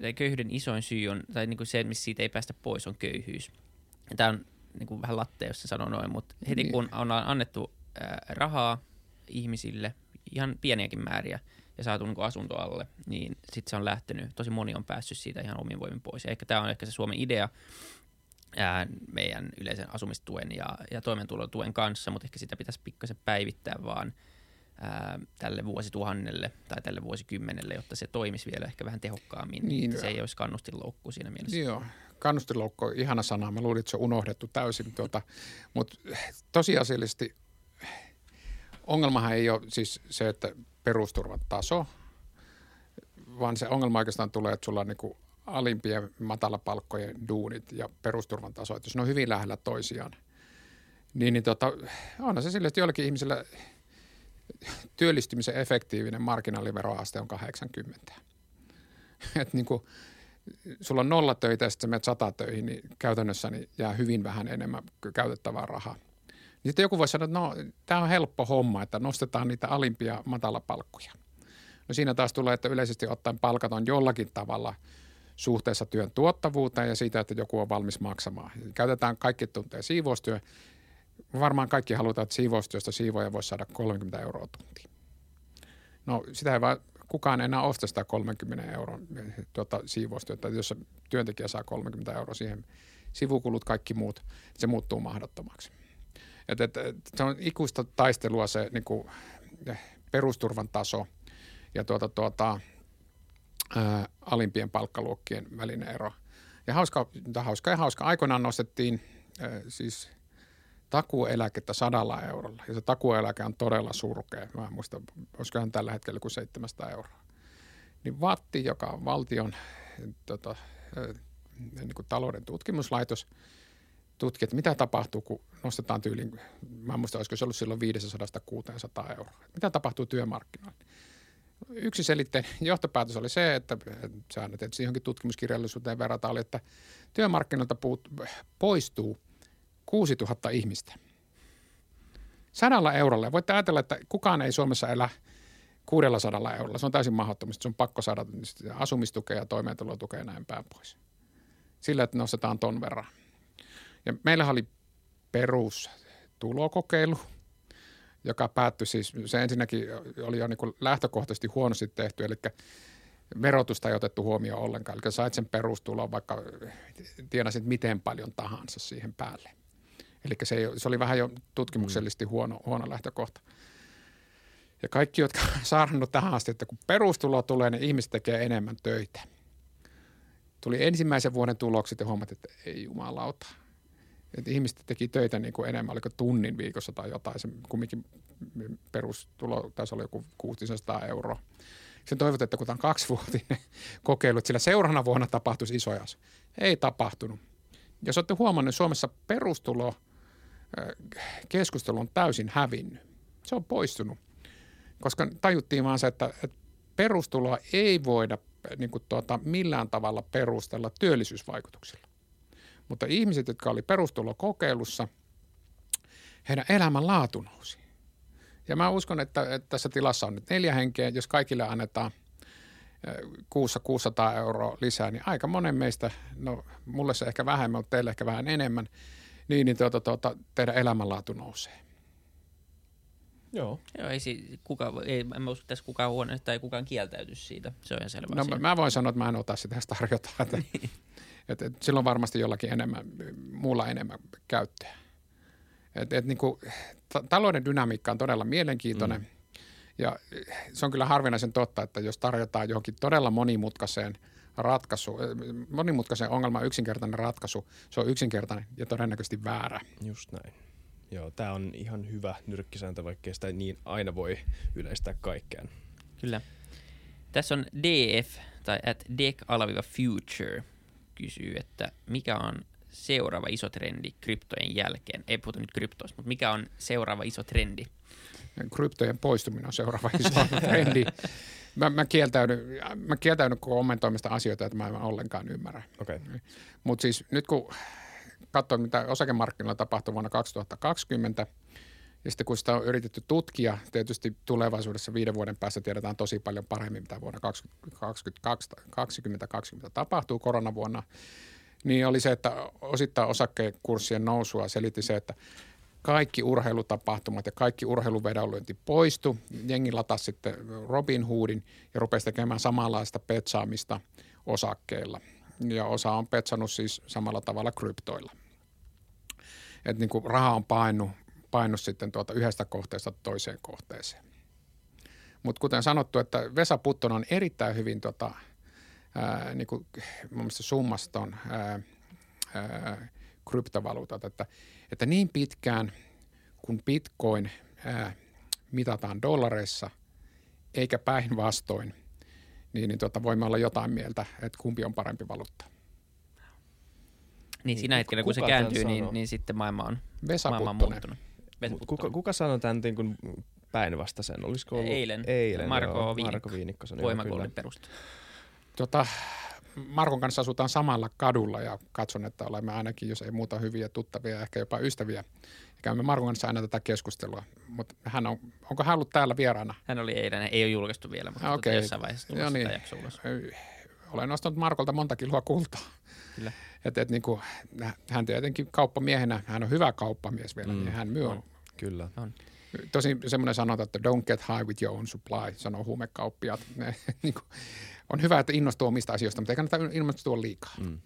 tai köyhyyden isoin syy on, tai niin kuin se, missä siitä ei päästä pois, on köyhyys. Tämä on niin kuin vähän lattea, jos se sanoo noin, mutta heti niin. kun on annettu ää, rahaa ihmisille, ihan pieniäkin määriä, ja saatu niin asunto alle, niin sitten se on lähtenyt, tosi moni on päässyt siitä ihan omin voimin pois. Ja ehkä tämä on ehkä se Suomen idea ää, meidän yleisen asumistuen ja, ja toimeentulotuen kanssa, mutta ehkä sitä pitäisi pikkasen päivittää vaan – ää, tälle vuosituhannelle tai tälle vuosikymmenelle, jotta se toimisi vielä ehkä vähän tehokkaammin. Niin, se ei olisi kannustinloukku siinä mielessä. Joo, kannustinloukku on ihana sana. Mä luulin, että se on unohdettu täysin. Tuota, <laughs> mutta tosiasiallisesti ongelmahan ei ole siis se, että perusturvan taso, vaan se ongelma oikeastaan tulee, että sulla on niin alimpien matalapalkkojen duunit ja perusturvan taso. Että jos ne on hyvin lähellä toisiaan, niin, niin tota, onhan se sille, että joillekin ihmisille – työllistymisen efektiivinen marginaaliveroaste on 80. Et niin kuin, sulla on nolla töitä ja sitten menet sata töihin, niin käytännössä niin jää hyvin vähän enemmän käytettävää rahaa. Niin sitten joku voi sanoa, että no tämä on helppo homma, että nostetaan niitä alimpia matalapalkkoja. No siinä taas tulee, että yleisesti ottaen palkat on jollakin tavalla suhteessa työn tuottavuuteen ja siitä, että joku on valmis maksamaan. Käytetään kaikki tuntee siivoustyö varmaan kaikki halutaan, että siivoustyöstä siivoja voisi saada 30 euroa tunti. No sitä ei vaan kukaan enää osta sitä 30 euron tuota, siivoustyötä. Jos työntekijä saa 30 euroa siihen, sivukulut, kaikki muut, se muuttuu mahdottomaksi. Et, et, et, se on ikuista taistelua se niin kuin, perusturvan taso ja tuota, tuota, ää, alimpien palkkaluokkien välinen ero. Ja hauska, hauska ja hauska. Aikoinaan nostettiin ää, siis takueläkettä sadalla eurolla. Ja se takueläke on todella surkea. Mä muista, olisikohan tällä hetkellä kuin 700 euroa. Niin Vatti, joka on valtion tota, niin kuin talouden tutkimuslaitos, tutkia, että mitä tapahtuu, kun nostetaan tyyliin, mä en muista, olisiko se ollut silloin 500-600 euroa. Mitä tapahtuu työmarkkinoilla? Yksi selitteen johtopäätös oli se, että säännöt, että johonkin tutkimuskirjallisuuteen verrataan, oli, että työmarkkinoilta puut, poistuu 6000 ihmistä. Sadalla eurolla. Voitte ajatella, että kukaan ei Suomessa elä 600 eurolla. Se on täysin mahdottomasti. Se on pakko saada asumistukea ja toimeentulotukea ja näin päin pois. Sillä, että nostetaan ton verran. Ja meillä oli perustulokokeilu, joka päättyi siis, se ensinnäkin oli jo niin kuin lähtökohtaisesti huonosti tehty, eli verotusta ei otettu huomioon ollenkaan. Eli sait sen perustulon, vaikka tienasit miten paljon tahansa siihen päälle. Eli se, ei, se oli vähän jo tutkimuksellisesti huono, huono lähtökohta. Ja kaikki, jotka on <laughs> saarannut tähän asti, että kun perustulo tulee, niin ihmiset tekee enemmän töitä. Tuli ensimmäisen vuoden tulokset ja huomattiin, että ei jumalauta – että ihmiset teki töitä niin kuin enemmän, oliko tunnin viikossa tai jotain. Se kumminkin perustulo taisi olla joku 600 euroa. Sen toivot, että kun tämä on kaksivuotinen <laughs> kokeilu, että sillä seuraavana vuonna tapahtuisi isoja asioita. Ei tapahtunut. Jos olette huomannut, Suomessa perustulo keskustelu on täysin hävinnyt. Se on poistunut, koska tajuttiin vaan se, että, että perustuloa ei voida niin kuin tuota, millään tavalla perustella työllisyysvaikutuksilla. Mutta ihmiset, jotka oli perustulokokeilussa, heidän elämän laatu nousi. Ja mä uskon, että, että tässä tilassa on nyt neljä henkeä. Jos kaikille annetaan kuussa 600 euroa lisää, niin aika monen meistä, no mulle se ehkä vähemmän, mutta teille ehkä vähän enemmän, niin, niin tuota, tuota, teidän elämänlaatu nousee. Joo. Joo, ei, si- kuka, ei, en mä usko, että tässä kukaan huone tai kukaan kieltäytyisi siitä. Se on ihan selvä No asia. mä voin sanoa, että mä en ota sitä tarjota. Että <laughs> Et, et silloin varmasti jollakin enemmän, muulla enemmän käyttöä. Et, et niin kuin, t- talouden dynamiikka on todella mielenkiintoinen. Mm. Ja se on kyllä harvinaisen totta, että jos tarjotaan johonkin todella monimutkaiseen ratkaisu, monimutkaisen ongelman yksinkertainen ratkaisu, se on yksinkertainen ja todennäköisesti väärä. Just näin. Joo, tämä on ihan hyvä nyrkkisääntö, vaikka sitä niin aina voi yleistää kaikkeen. Kyllä. Tässä on DF tai at dec-future kysyy, että mikä on seuraava iso trendi kryptojen jälkeen? Ei puhuta nyt kryptoista, mutta mikä on seuraava iso trendi? Kryptojen poistuminen on seuraava iso trendi. Mä, mä, kieltäydyn, mä kieltäydyn kommentoimista asioita, että mä en ollenkaan ymmärrä. Okay. Mutta siis nyt kun katsoo, mitä osakemarkkinoilla tapahtui vuonna 2020, ja sitten kun sitä on yritetty tutkia, tietysti tulevaisuudessa viiden vuoden päästä tiedetään tosi paljon paremmin, mitä vuonna 2020 tapahtuu koronavuonna, niin oli se, että osittain osakkeekurssien nousua selitti se, että kaikki urheilutapahtumat ja kaikki urheiluvedonlyönti poistu. Jengi latasi sitten Robin Hoodin ja rupesi tekemään samanlaista petsaamista osakkeilla. Ja osa on petsannut siis samalla tavalla kryptoilla. Että niin raha on painut painu sitten tuota yhdestä kohteesta toiseen kohteeseen. Mutta kuten sanottu, että Vesa Putton on erittäin hyvin tota, ää, niin kuin, mun summaston ää, ää, kryptovaluutat, että, että niin pitkään kun bitcoin ää, mitataan dollareissa eikä päinvastoin, niin, niin tota, voimme olla jotain mieltä, että kumpi on parempi valuutta. Niin siinä hetkellä, kun se kääntyy, niin, niin sitten maailma on, Vesa maailma on muuttunut. Kuka, kuka sanoi tämän niin kuin päinvastaisen? Olisiko ollut? Eilen. Eilen Marko joo, Viinikko. Marko Viinikko Voimakoulun perusta. Tota, Markon kanssa asutaan samalla kadulla ja katson, että olemme ainakin, jos ei muuta hyviä tuttavia, ehkä jopa ystäviä. Ja käymme Markon kanssa aina tätä keskustelua. Mutta hän on, onko hän ollut täällä vieraana? Hän oli eilen, ei ole julkaistu vielä, mutta okay. Tuota jossain vaiheessa tulee niin. jakso ulos. Olen nostanut Markolta monta kiloa kultaa. Kyllä. Et, et, niin kuin, hän tietenkin kauppamiehenä, hän on hyvä kauppamies vielä, mm. niin hän myy on Kyllä. On. Tosi semmoinen sanota, että don't get high with your own supply, sanoo huumekauppiat. Ne, <laughs> niin kuin, on hyvä, että innostuu omista asioista, mutta ei kannata innostua liikaa. Mm.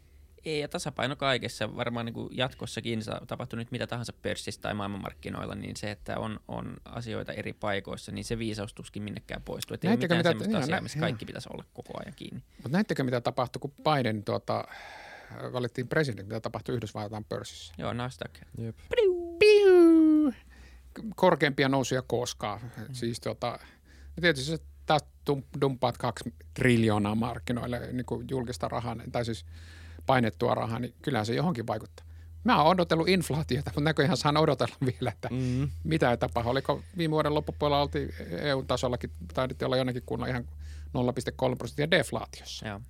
Ei, ja tasapaino kaikessa. Varmaan niin kuin jatkossakin tapahtuu nyt mitä tahansa pörssissä tai maailmanmarkkinoilla, niin se, että on, on asioita eri paikoissa, niin se viisaustuskin minnekään poistuu. Että ei mitään mitä, sellaista niin, asiaa, missä kaikki pitäisi olla koko ajan kiinni. Mutta näittekö, mitä tapahtui, kun Biden tuota, valittiin presidentti, mitä tapahtui Yhdysvaltain pörssissä? Joo, Nasdaq. Jep. Piu, piu korkeimpia nousuja koskaan. Mm. Siis tota, tietysti se taas dumpaat kaksi triljoonaa markkinoille niin kuin julkista rahaa, tai siis painettua rahaa, niin kyllähän se johonkin vaikuttaa. Mä oon odotellut inflaatiota, mutta näköjään saan odotella <laughs> vielä, että mm. mitä ei tapahdu. Oliko viime vuoden loppupuolella oltiin EU-tasollakin, taidettiin olla jonnekin kunnan ihan 0,3 prosenttia deflaatiossa. Joo.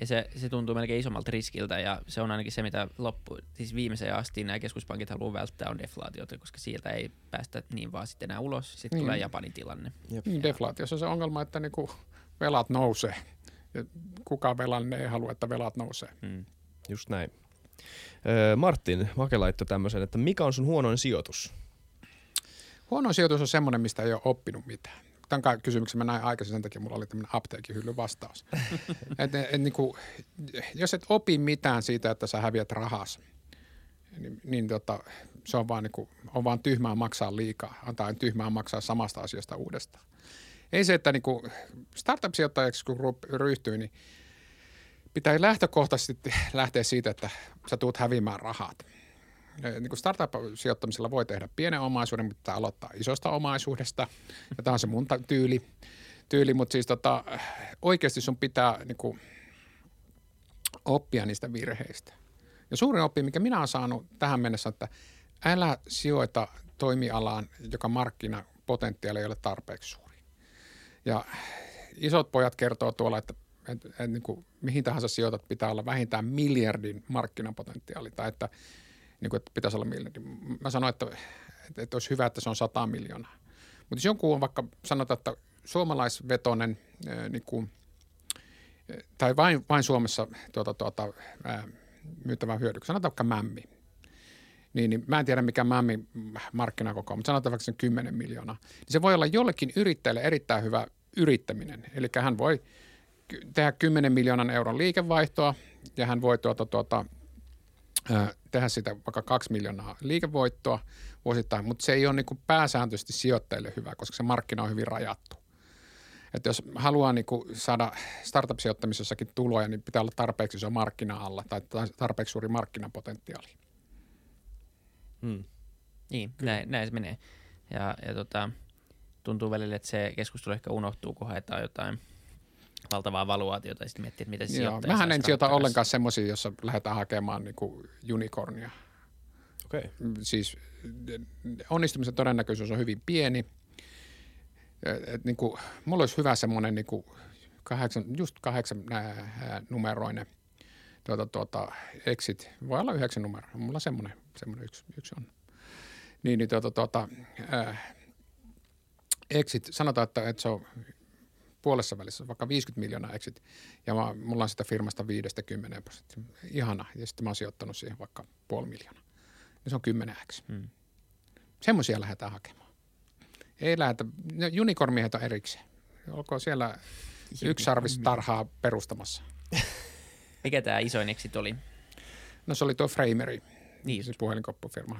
Ja se, se tuntuu melkein isommalta riskiltä ja se on ainakin se, mitä loppu, siis viimeiseen asti nämä keskuspankit haluaa välttää on deflaatiota, koska sieltä ei päästä niin vaan sitten enää ulos. Sitten niin. tulee Japanin tilanne. Jep. Niin, deflaatiossa on se ongelma, että niinku velat nousee. Ja kukaan velallinen ei halua, että velat nousee. Hmm. Just näin. Öö, Martin Make laittoi tämmöisen, että mikä on sun huonoin sijoitus? Huonoin sijoitus on semmoinen, mistä ei ole oppinut mitään tämän kysymyksen mä näin aikaisin, sen takia mulla oli tämmöinen apteekihylly vastaus. <laughs> et, et, niin kuin, jos et opi mitään siitä, että sä häviät rahas, niin, niin tota, se on vaan, niin kuin, on vaan tyhmää maksaa liikaa, antaa tyhmää maksaa samasta asiasta uudestaan. Ei se, että niin kuin startup-sijoittajaksi kun ryhtyy, niin pitää lähtökohtaisesti lähteä siitä, että sä tuut häviämään rahat – niin kuin startup-sijoittamisella voi tehdä pienen omaisuuden, mutta pitää aloittaa isosta omaisuudesta. Ja tämä on se mun tyyli, tyyli mutta siis tota, oikeasti sun pitää niin kuin, oppia niistä virheistä. Ja suurin oppi, mikä minä olen saanut tähän mennessä, että älä sijoita toimialaan, joka markkinapotentiaali ei ole tarpeeksi suuri. Ja isot pojat kertoo tuolla, että, että, että niin kuin, mihin tahansa sijoitat pitää olla vähintään miljardin markkinapotentiaali tai että – niin kuin, että pitäisi olla miljardi. Mä sanoin, että, että, että olisi hyvä, että se on 100 miljoonaa. Mutta jos jonkun on vaikka sanotaan, että suomalaisvetonen niin kuin, tai vain, vain Suomessa tuota, tuota, ää, myytävän hyödyksi, sanotaan vaikka mämmi, niin, niin mä en tiedä mikä mämmi markkinakoko on, mutta sanotaan vaikka sen 10 miljoonaa, niin se voi olla jollekin yrittäjälle erittäin hyvä yrittäminen. Eli hän voi tehdä 10 miljoonan euron liikevaihtoa ja hän voi tuota, tuota, tehdä sitä vaikka kaksi miljoonaa liikevoittoa vuosittain, mutta se ei ole niin kuin pääsääntöisesti sijoittajille hyvä, koska se markkina on hyvin rajattu. Että jos haluaa niin kuin saada startup-sijoittamisessakin tuloja, niin pitää olla tarpeeksi iso markkina alla tai tarpeeksi suuri markkinapotentiaali. Hmm. Niin, näin, näin se menee. Ja, ja tota, tuntuu välillä, että se keskustelu ehkä unohtuu, kun haetaan jotain – valtavaa valuaatiota ja sitten miettii, että miten se Joo, Mähän en sijoita ollenkaan semmoisia, jossa lähdetään hakemaan niin kuin unicornia. Okay. Siis onnistumisen todennäköisyys on hyvin pieni. Et, niin kuin, mulla olisi hyvä semmoinen niin kuin kahdeksan, just kahdeksan nää, numeroinen tuota, tuota, exit. Voi olla yhdeksän numero. Mulla semmoinen, semmoinen yksi, yksi on. Niin, niin tuota, tuota, äh, exit, sanotaan, että, että se on puolessa välissä, vaikka 50 miljoonaa exit, ja mä, mulla on sitä firmasta 50 prosenttia. Ihana. Ja sitten mä oon sijoittanut siihen vaikka puoli miljoonaa. Ja se on 10x. Hmm. Semmoisia lähdetään hakemaan. Ei lähdetä, unicorn-miehet on erikseen. Olkoon siellä yksi tarhaa perustamassa. Mikä tämä isoin exit oli? No se oli tuo Framery, niin se puhelinkoppufirma.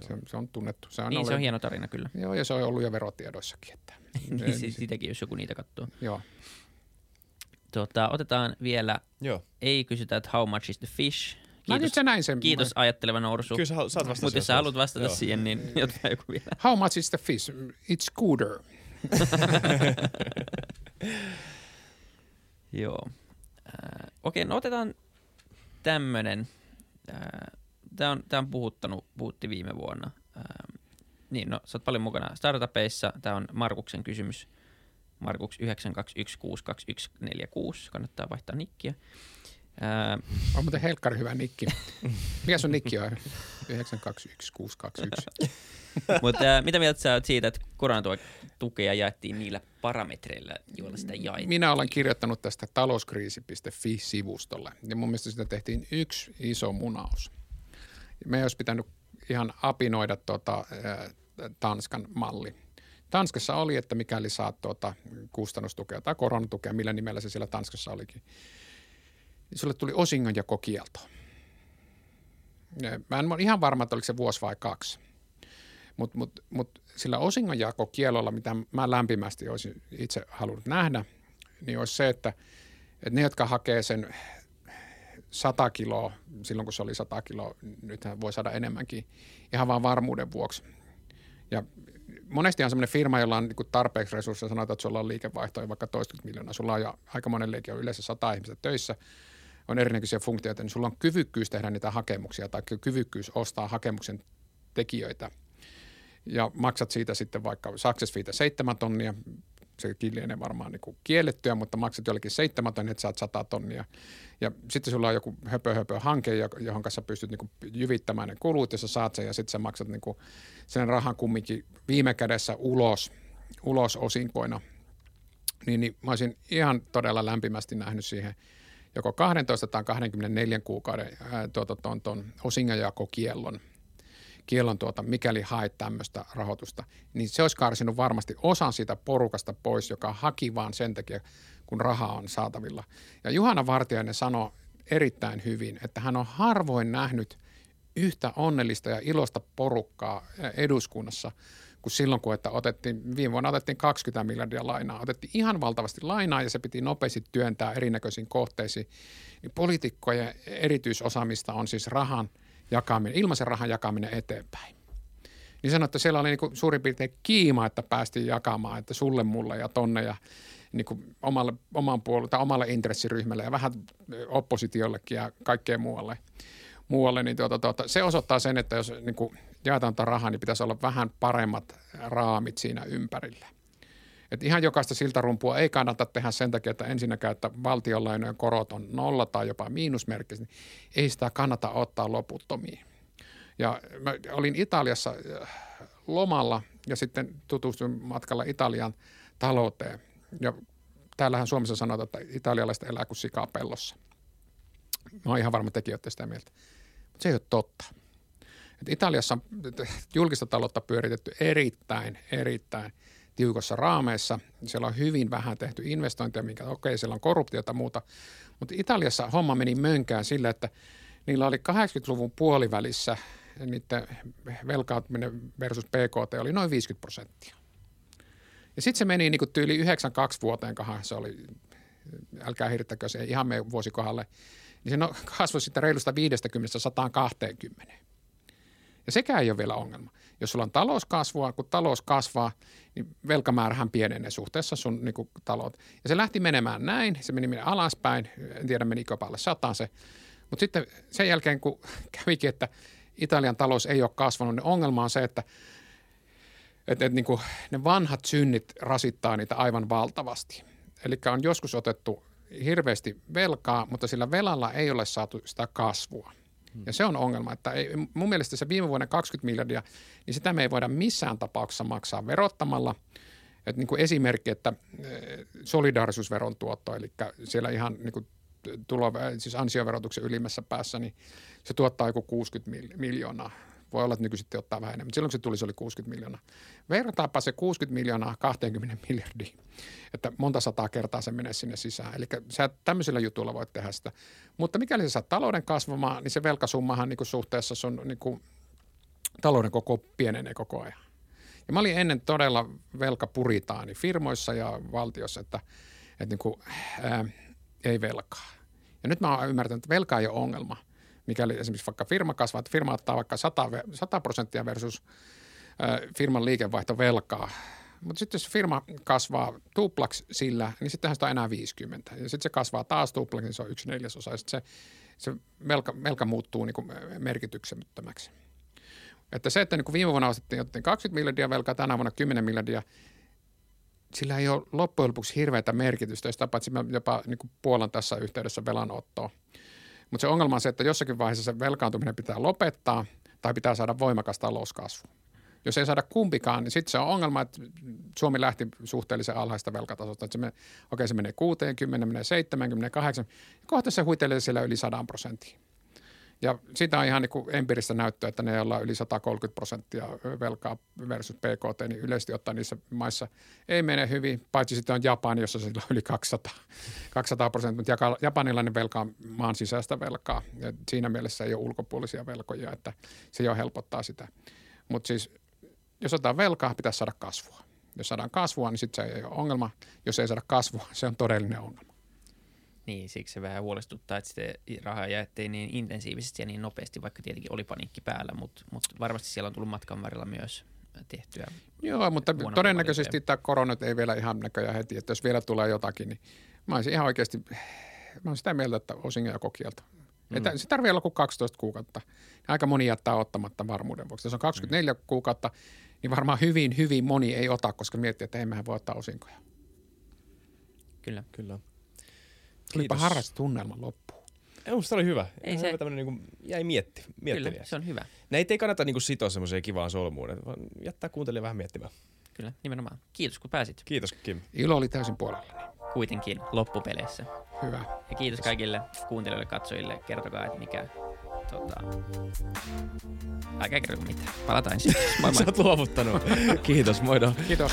Se, se, on tunnettu. Se on niin, ollut, se on hieno tarina kyllä. Joo, ja se on ollut jo verotiedoissakin. Että <laughs> niin siis sitäkin, jos joku niitä katsoo. Joo. Tota, otetaan vielä, Joo. ei kysytä, että how much is the fish. Kiitos, Mä näin sen. kiitos ajatteleva Norsu. Kyllä sä saat vastata. Mutta jos sä haluat vastata Joo. siihen, niin jotain joku vielä. How much is the fish? It's scooter. <laughs> Joo. Äh, okei, no otetaan tämmönen. Äh, Tämä on, tää on puhuttanut, puhutti viime vuonna. Äh, niin, no sä oot paljon mukana startupeissa. Tämä on Markuksen kysymys. Markuks 921622146. Kannattaa vaihtaa nikkiä. Ää... On muuten helkkari hyvä nikki. Mikä sun nikki on? 921621. Mutta mitä mieltä sä oot siitä, että koronatukea jaettiin niillä parametreilla, joilla sitä jaettiin? Minä olen kirjoittanut tästä talouskriisi.fi-sivustolle. Ja mun mielestä sitä tehtiin yksi iso munaus. Me ei olisi pitänyt ihan apinoida tuota, Tanskan malli. Tanskassa oli, että mikäli saat tuota kustannustukea tai koronatukea, millä nimellä se siellä Tanskassa olikin, niin sulle tuli osingonjakokielto. Mä en ole ihan varma, että oliko se vuosi vai kaksi. Mutta mut, mut sillä osingonjakokielolla, mitä mä lämpimästi olisin itse halunnut nähdä, niin olisi se, että, että ne, jotka hakee sen 100 kiloa, silloin kun se oli 100 kiloa, nythän voi saada enemmänkin, ihan vaan varmuuden vuoksi. Ja monesti on sellainen firma, jolla on niin tarpeeksi resursseja, sanotaan, että sulla on liikevaihtoja vaikka toistakymmentä miljoonaa, sulla on jo aika monen liike on yleensä sata ihmistä töissä, on erinäköisiä funktioita, niin sulla on kyvykkyys tehdä niitä hakemuksia tai kyvykkyys ostaa hakemuksen tekijöitä. Ja maksat siitä sitten vaikka success feetä seitsemän tonnia, se lienee varmaan niin kiellettyä, mutta maksat jollekin seitsemän tonnia, että saat sata tonnia. Ja sitten sulla on joku höpö, höpö hanke, johon kanssa pystyt niin jyvittämään ne kulut, ja sä saat sen, ja sitten sä maksat niin sen rahan kumminkin viime kädessä ulos, ulos osinkoina. Niin, niin mä olisin ihan todella lämpimästi nähnyt siihen joko 12 tai 24 kuukauden ää, tuota, ton, ton osingajakokiellon – kiellon tuota, mikäli haet tämmöistä rahoitusta, niin se olisi karsinut varmasti osan siitä porukasta pois, joka haki vaan sen takia, kun rahaa on saatavilla. Ja Juhana Vartiainen sanoi erittäin hyvin, että hän on harvoin nähnyt yhtä onnellista ja iloista porukkaa eduskunnassa kuin silloin, kun että otettiin, viime vuonna otettiin 20 miljardia lainaa. Otettiin ihan valtavasti lainaa ja se piti nopeasti työntää erinäköisiin kohteisiin. Niin poliitikkojen erityisosaamista on siis rahan – jakaminen, ilmaisen rahan jakaminen eteenpäin. Niin sanoi, että siellä oli niin kuin suurin piirtein kiima, että päästiin jakamaan, että sulle, mulle ja tonne ja niin kuin omalle, oman puolelle, tai omalle intressiryhmälle ja vähän oppositiollekin ja kaikkeen muualle. muualle niin tuota, tuota, se osoittaa sen, että jos niin kuin jaetaan tätä rahaa, niin pitäisi olla vähän paremmat raamit siinä ympärillä. Et ihan jokaista siltarumpua ei kannata tehdä sen takia, että ensinnäkään, että valtionlainojen korot on nolla tai jopa miinusmerkkisiä, niin ei sitä kannata ottaa loputtomiin. Ja mä olin Italiassa äh, lomalla ja sitten tutustuin matkalla Italian talouteen. Ja täällähän Suomessa sanotaan, että italialaiset elää kuin sikaa pellossa. Mä oon ihan varma tekin olette sitä mieltä. Mutta se ei ole totta. Et Italiassa on julkista taloutta pyöritetty erittäin, erittäin – tiukossa raameissa. Siellä on hyvin vähän tehty investointeja, minkä okei, okay, siellä on korruptiota muuta. Mutta Italiassa homma meni mönkään sillä, että niillä oli 80-luvun puolivälissä niiden velkautuminen versus PKT oli noin 50 prosenttia. Ja sitten se meni niin kuin tyyli 92 vuoteen, kohan se oli, älkää hirttäkö se ihan mene vuosikohalle, niin se no, kasvoi sitten reilusta 50 120. Ja sekään ei ole vielä ongelma. Jos sulla on talouskasvua, kun talous kasvaa, niin velkamäärähän pienenee suhteessa sun niin kuin, talot. Ja se lähti menemään näin, se meni minne alaspäin, en tiedä menikö päälle sataan se. Mutta sitten sen jälkeen, kun <laughs> kävikin, että Italian talous ei ole kasvanut, niin ongelma on se, että että, että niin kuin ne vanhat synnit rasittaa niitä aivan valtavasti. Eli on joskus otettu hirveästi velkaa, mutta sillä velalla ei ole saatu sitä kasvua. Hmm. Ja se on ongelma, että ei, mun mielestä se viime vuoden 20 miljardia, niin sitä me ei voida missään tapauksessa maksaa verottamalla. Et niin kuin esimerkki, että eh, solidaarisuusveron tuotto, eli siellä ihan niin kuin tulo, siis ansioverotuksen ylimmässä päässä, niin se tuottaa joku 60 miljoonaa voi olla, että nykyisin ottaa vähän enemmän, mutta silloin kun se tuli, se oli 60 miljoonaa. Vertaapa se 60 miljoonaa 20 <laughs> miljardia, että monta sataa kertaa se menee sinne sisään. Eli sä tämmöisillä jutuilla voit tehdä sitä. Mutta mikäli sä saat talouden kasvamaan, niin se velkasummahan niin kuin suhteessa sun niin kuin, talouden koko pienenee koko ajan. Ja mä olin ennen todella velkapuritaani firmoissa ja valtiossa, että, että niin kuin, ää, ei velkaa. Ja nyt mä oon ymmärtänyt, että velka ei ole ongelma – mikäli esimerkiksi vaikka firma kasvaa, että firma ottaa vaikka 100, 100 prosenttia versus firman liikevaihto velkaa. Mutta sitten jos firma kasvaa tuplaksi sillä, niin sittenhän sitä on enää 50. Ja sitten se kasvaa taas tuplaksi, niin se on yksi neljäsosa. Ja sitten se, se velka, velka muuttuu niin merkityksettömäksi. Että se, että niin kuin viime vuonna ostettiin 20 miljardia velkaa, tänä vuonna 10 miljardia, sillä ei ole loppujen lopuksi hirveätä merkitystä, jos paitsi jopa niin puolan tässä yhteydessä velanottoa. Mutta se ongelma on se, että jossakin vaiheessa se velkaantuminen pitää lopettaa tai pitää saada voimakas talouskasvu. Jos ei saada kumpikaan, niin sitten se on ongelma, että Suomi lähti suhteellisen alhaista velkatasosta. Että se menee, okei, se menee 60, menee 70, 80. Kohta se huitelee siellä yli 100 prosenttia. Ja sitä on ihan niin kuin empiiristä näyttöä, että ne, joilla on yli 130 prosenttia velkaa versus PKT, niin yleisesti ottaen niissä maissa ei mene hyvin, paitsi sitten on Japani, jossa sillä on yli 200, 200 prosenttia, mutta japanilainen velka on maan sisäistä velkaa. Ja siinä mielessä ei ole ulkopuolisia velkoja, että se jo helpottaa sitä. Mutta siis jos otetaan velkaa, pitäisi saada kasvua. Jos saadaan kasvua, niin sitten se ei ole ongelma. Jos ei saada kasvua, se on todellinen ongelma. Niin, siksi se vähän huolestuttaa, että sitä rahaa jaettiin niin intensiivisesti ja niin nopeasti, vaikka tietenkin oli paniikki päällä, mutta, mutta varmasti siellä on tullut matkan varrella myös tehtyä. Joo, mutta todennäköisesti tämä korona ei vielä ihan näköjään heti, että jos vielä tulee jotakin, niin mä olisin ihan oikeasti mä oon sitä mieltä, että osingon ja kokielto. Mm. Että se tarvii olla kuin 12 kuukautta. Aika moni jättää ottamatta varmuuden vuoksi. Jos on 24 mm. kuukautta, niin varmaan hyvin, hyvin moni ei ota, koska miettii, että emmehän voi ottaa osinkoja. Kyllä. Kyllä. Tulipa harras tunnelma loppuun. Ei, musta oli hyvä. Ei se... Hyvä niin kuin, jäi mietti, Kyllä, se on hyvä. Näitä ei kannata niin kuin sitoa semmoiseen kivaan solmuun, vaan jättää kuuntelijan vähän miettimään. Kyllä, nimenomaan. Kiitos kun pääsit. Kiitos Kim. Ilo oli täysin puolella. Kuitenkin loppupeleissä. Hyvä. Ja kiitos kaikille kuuntelijoille, katsojille. Kertokaa, että mikä tota... Älkää kerro mitään. Palataan ensin. Moi <laughs> moi. Sä oot luovuttanut. <laughs> Kiitos, moido. Kiitos.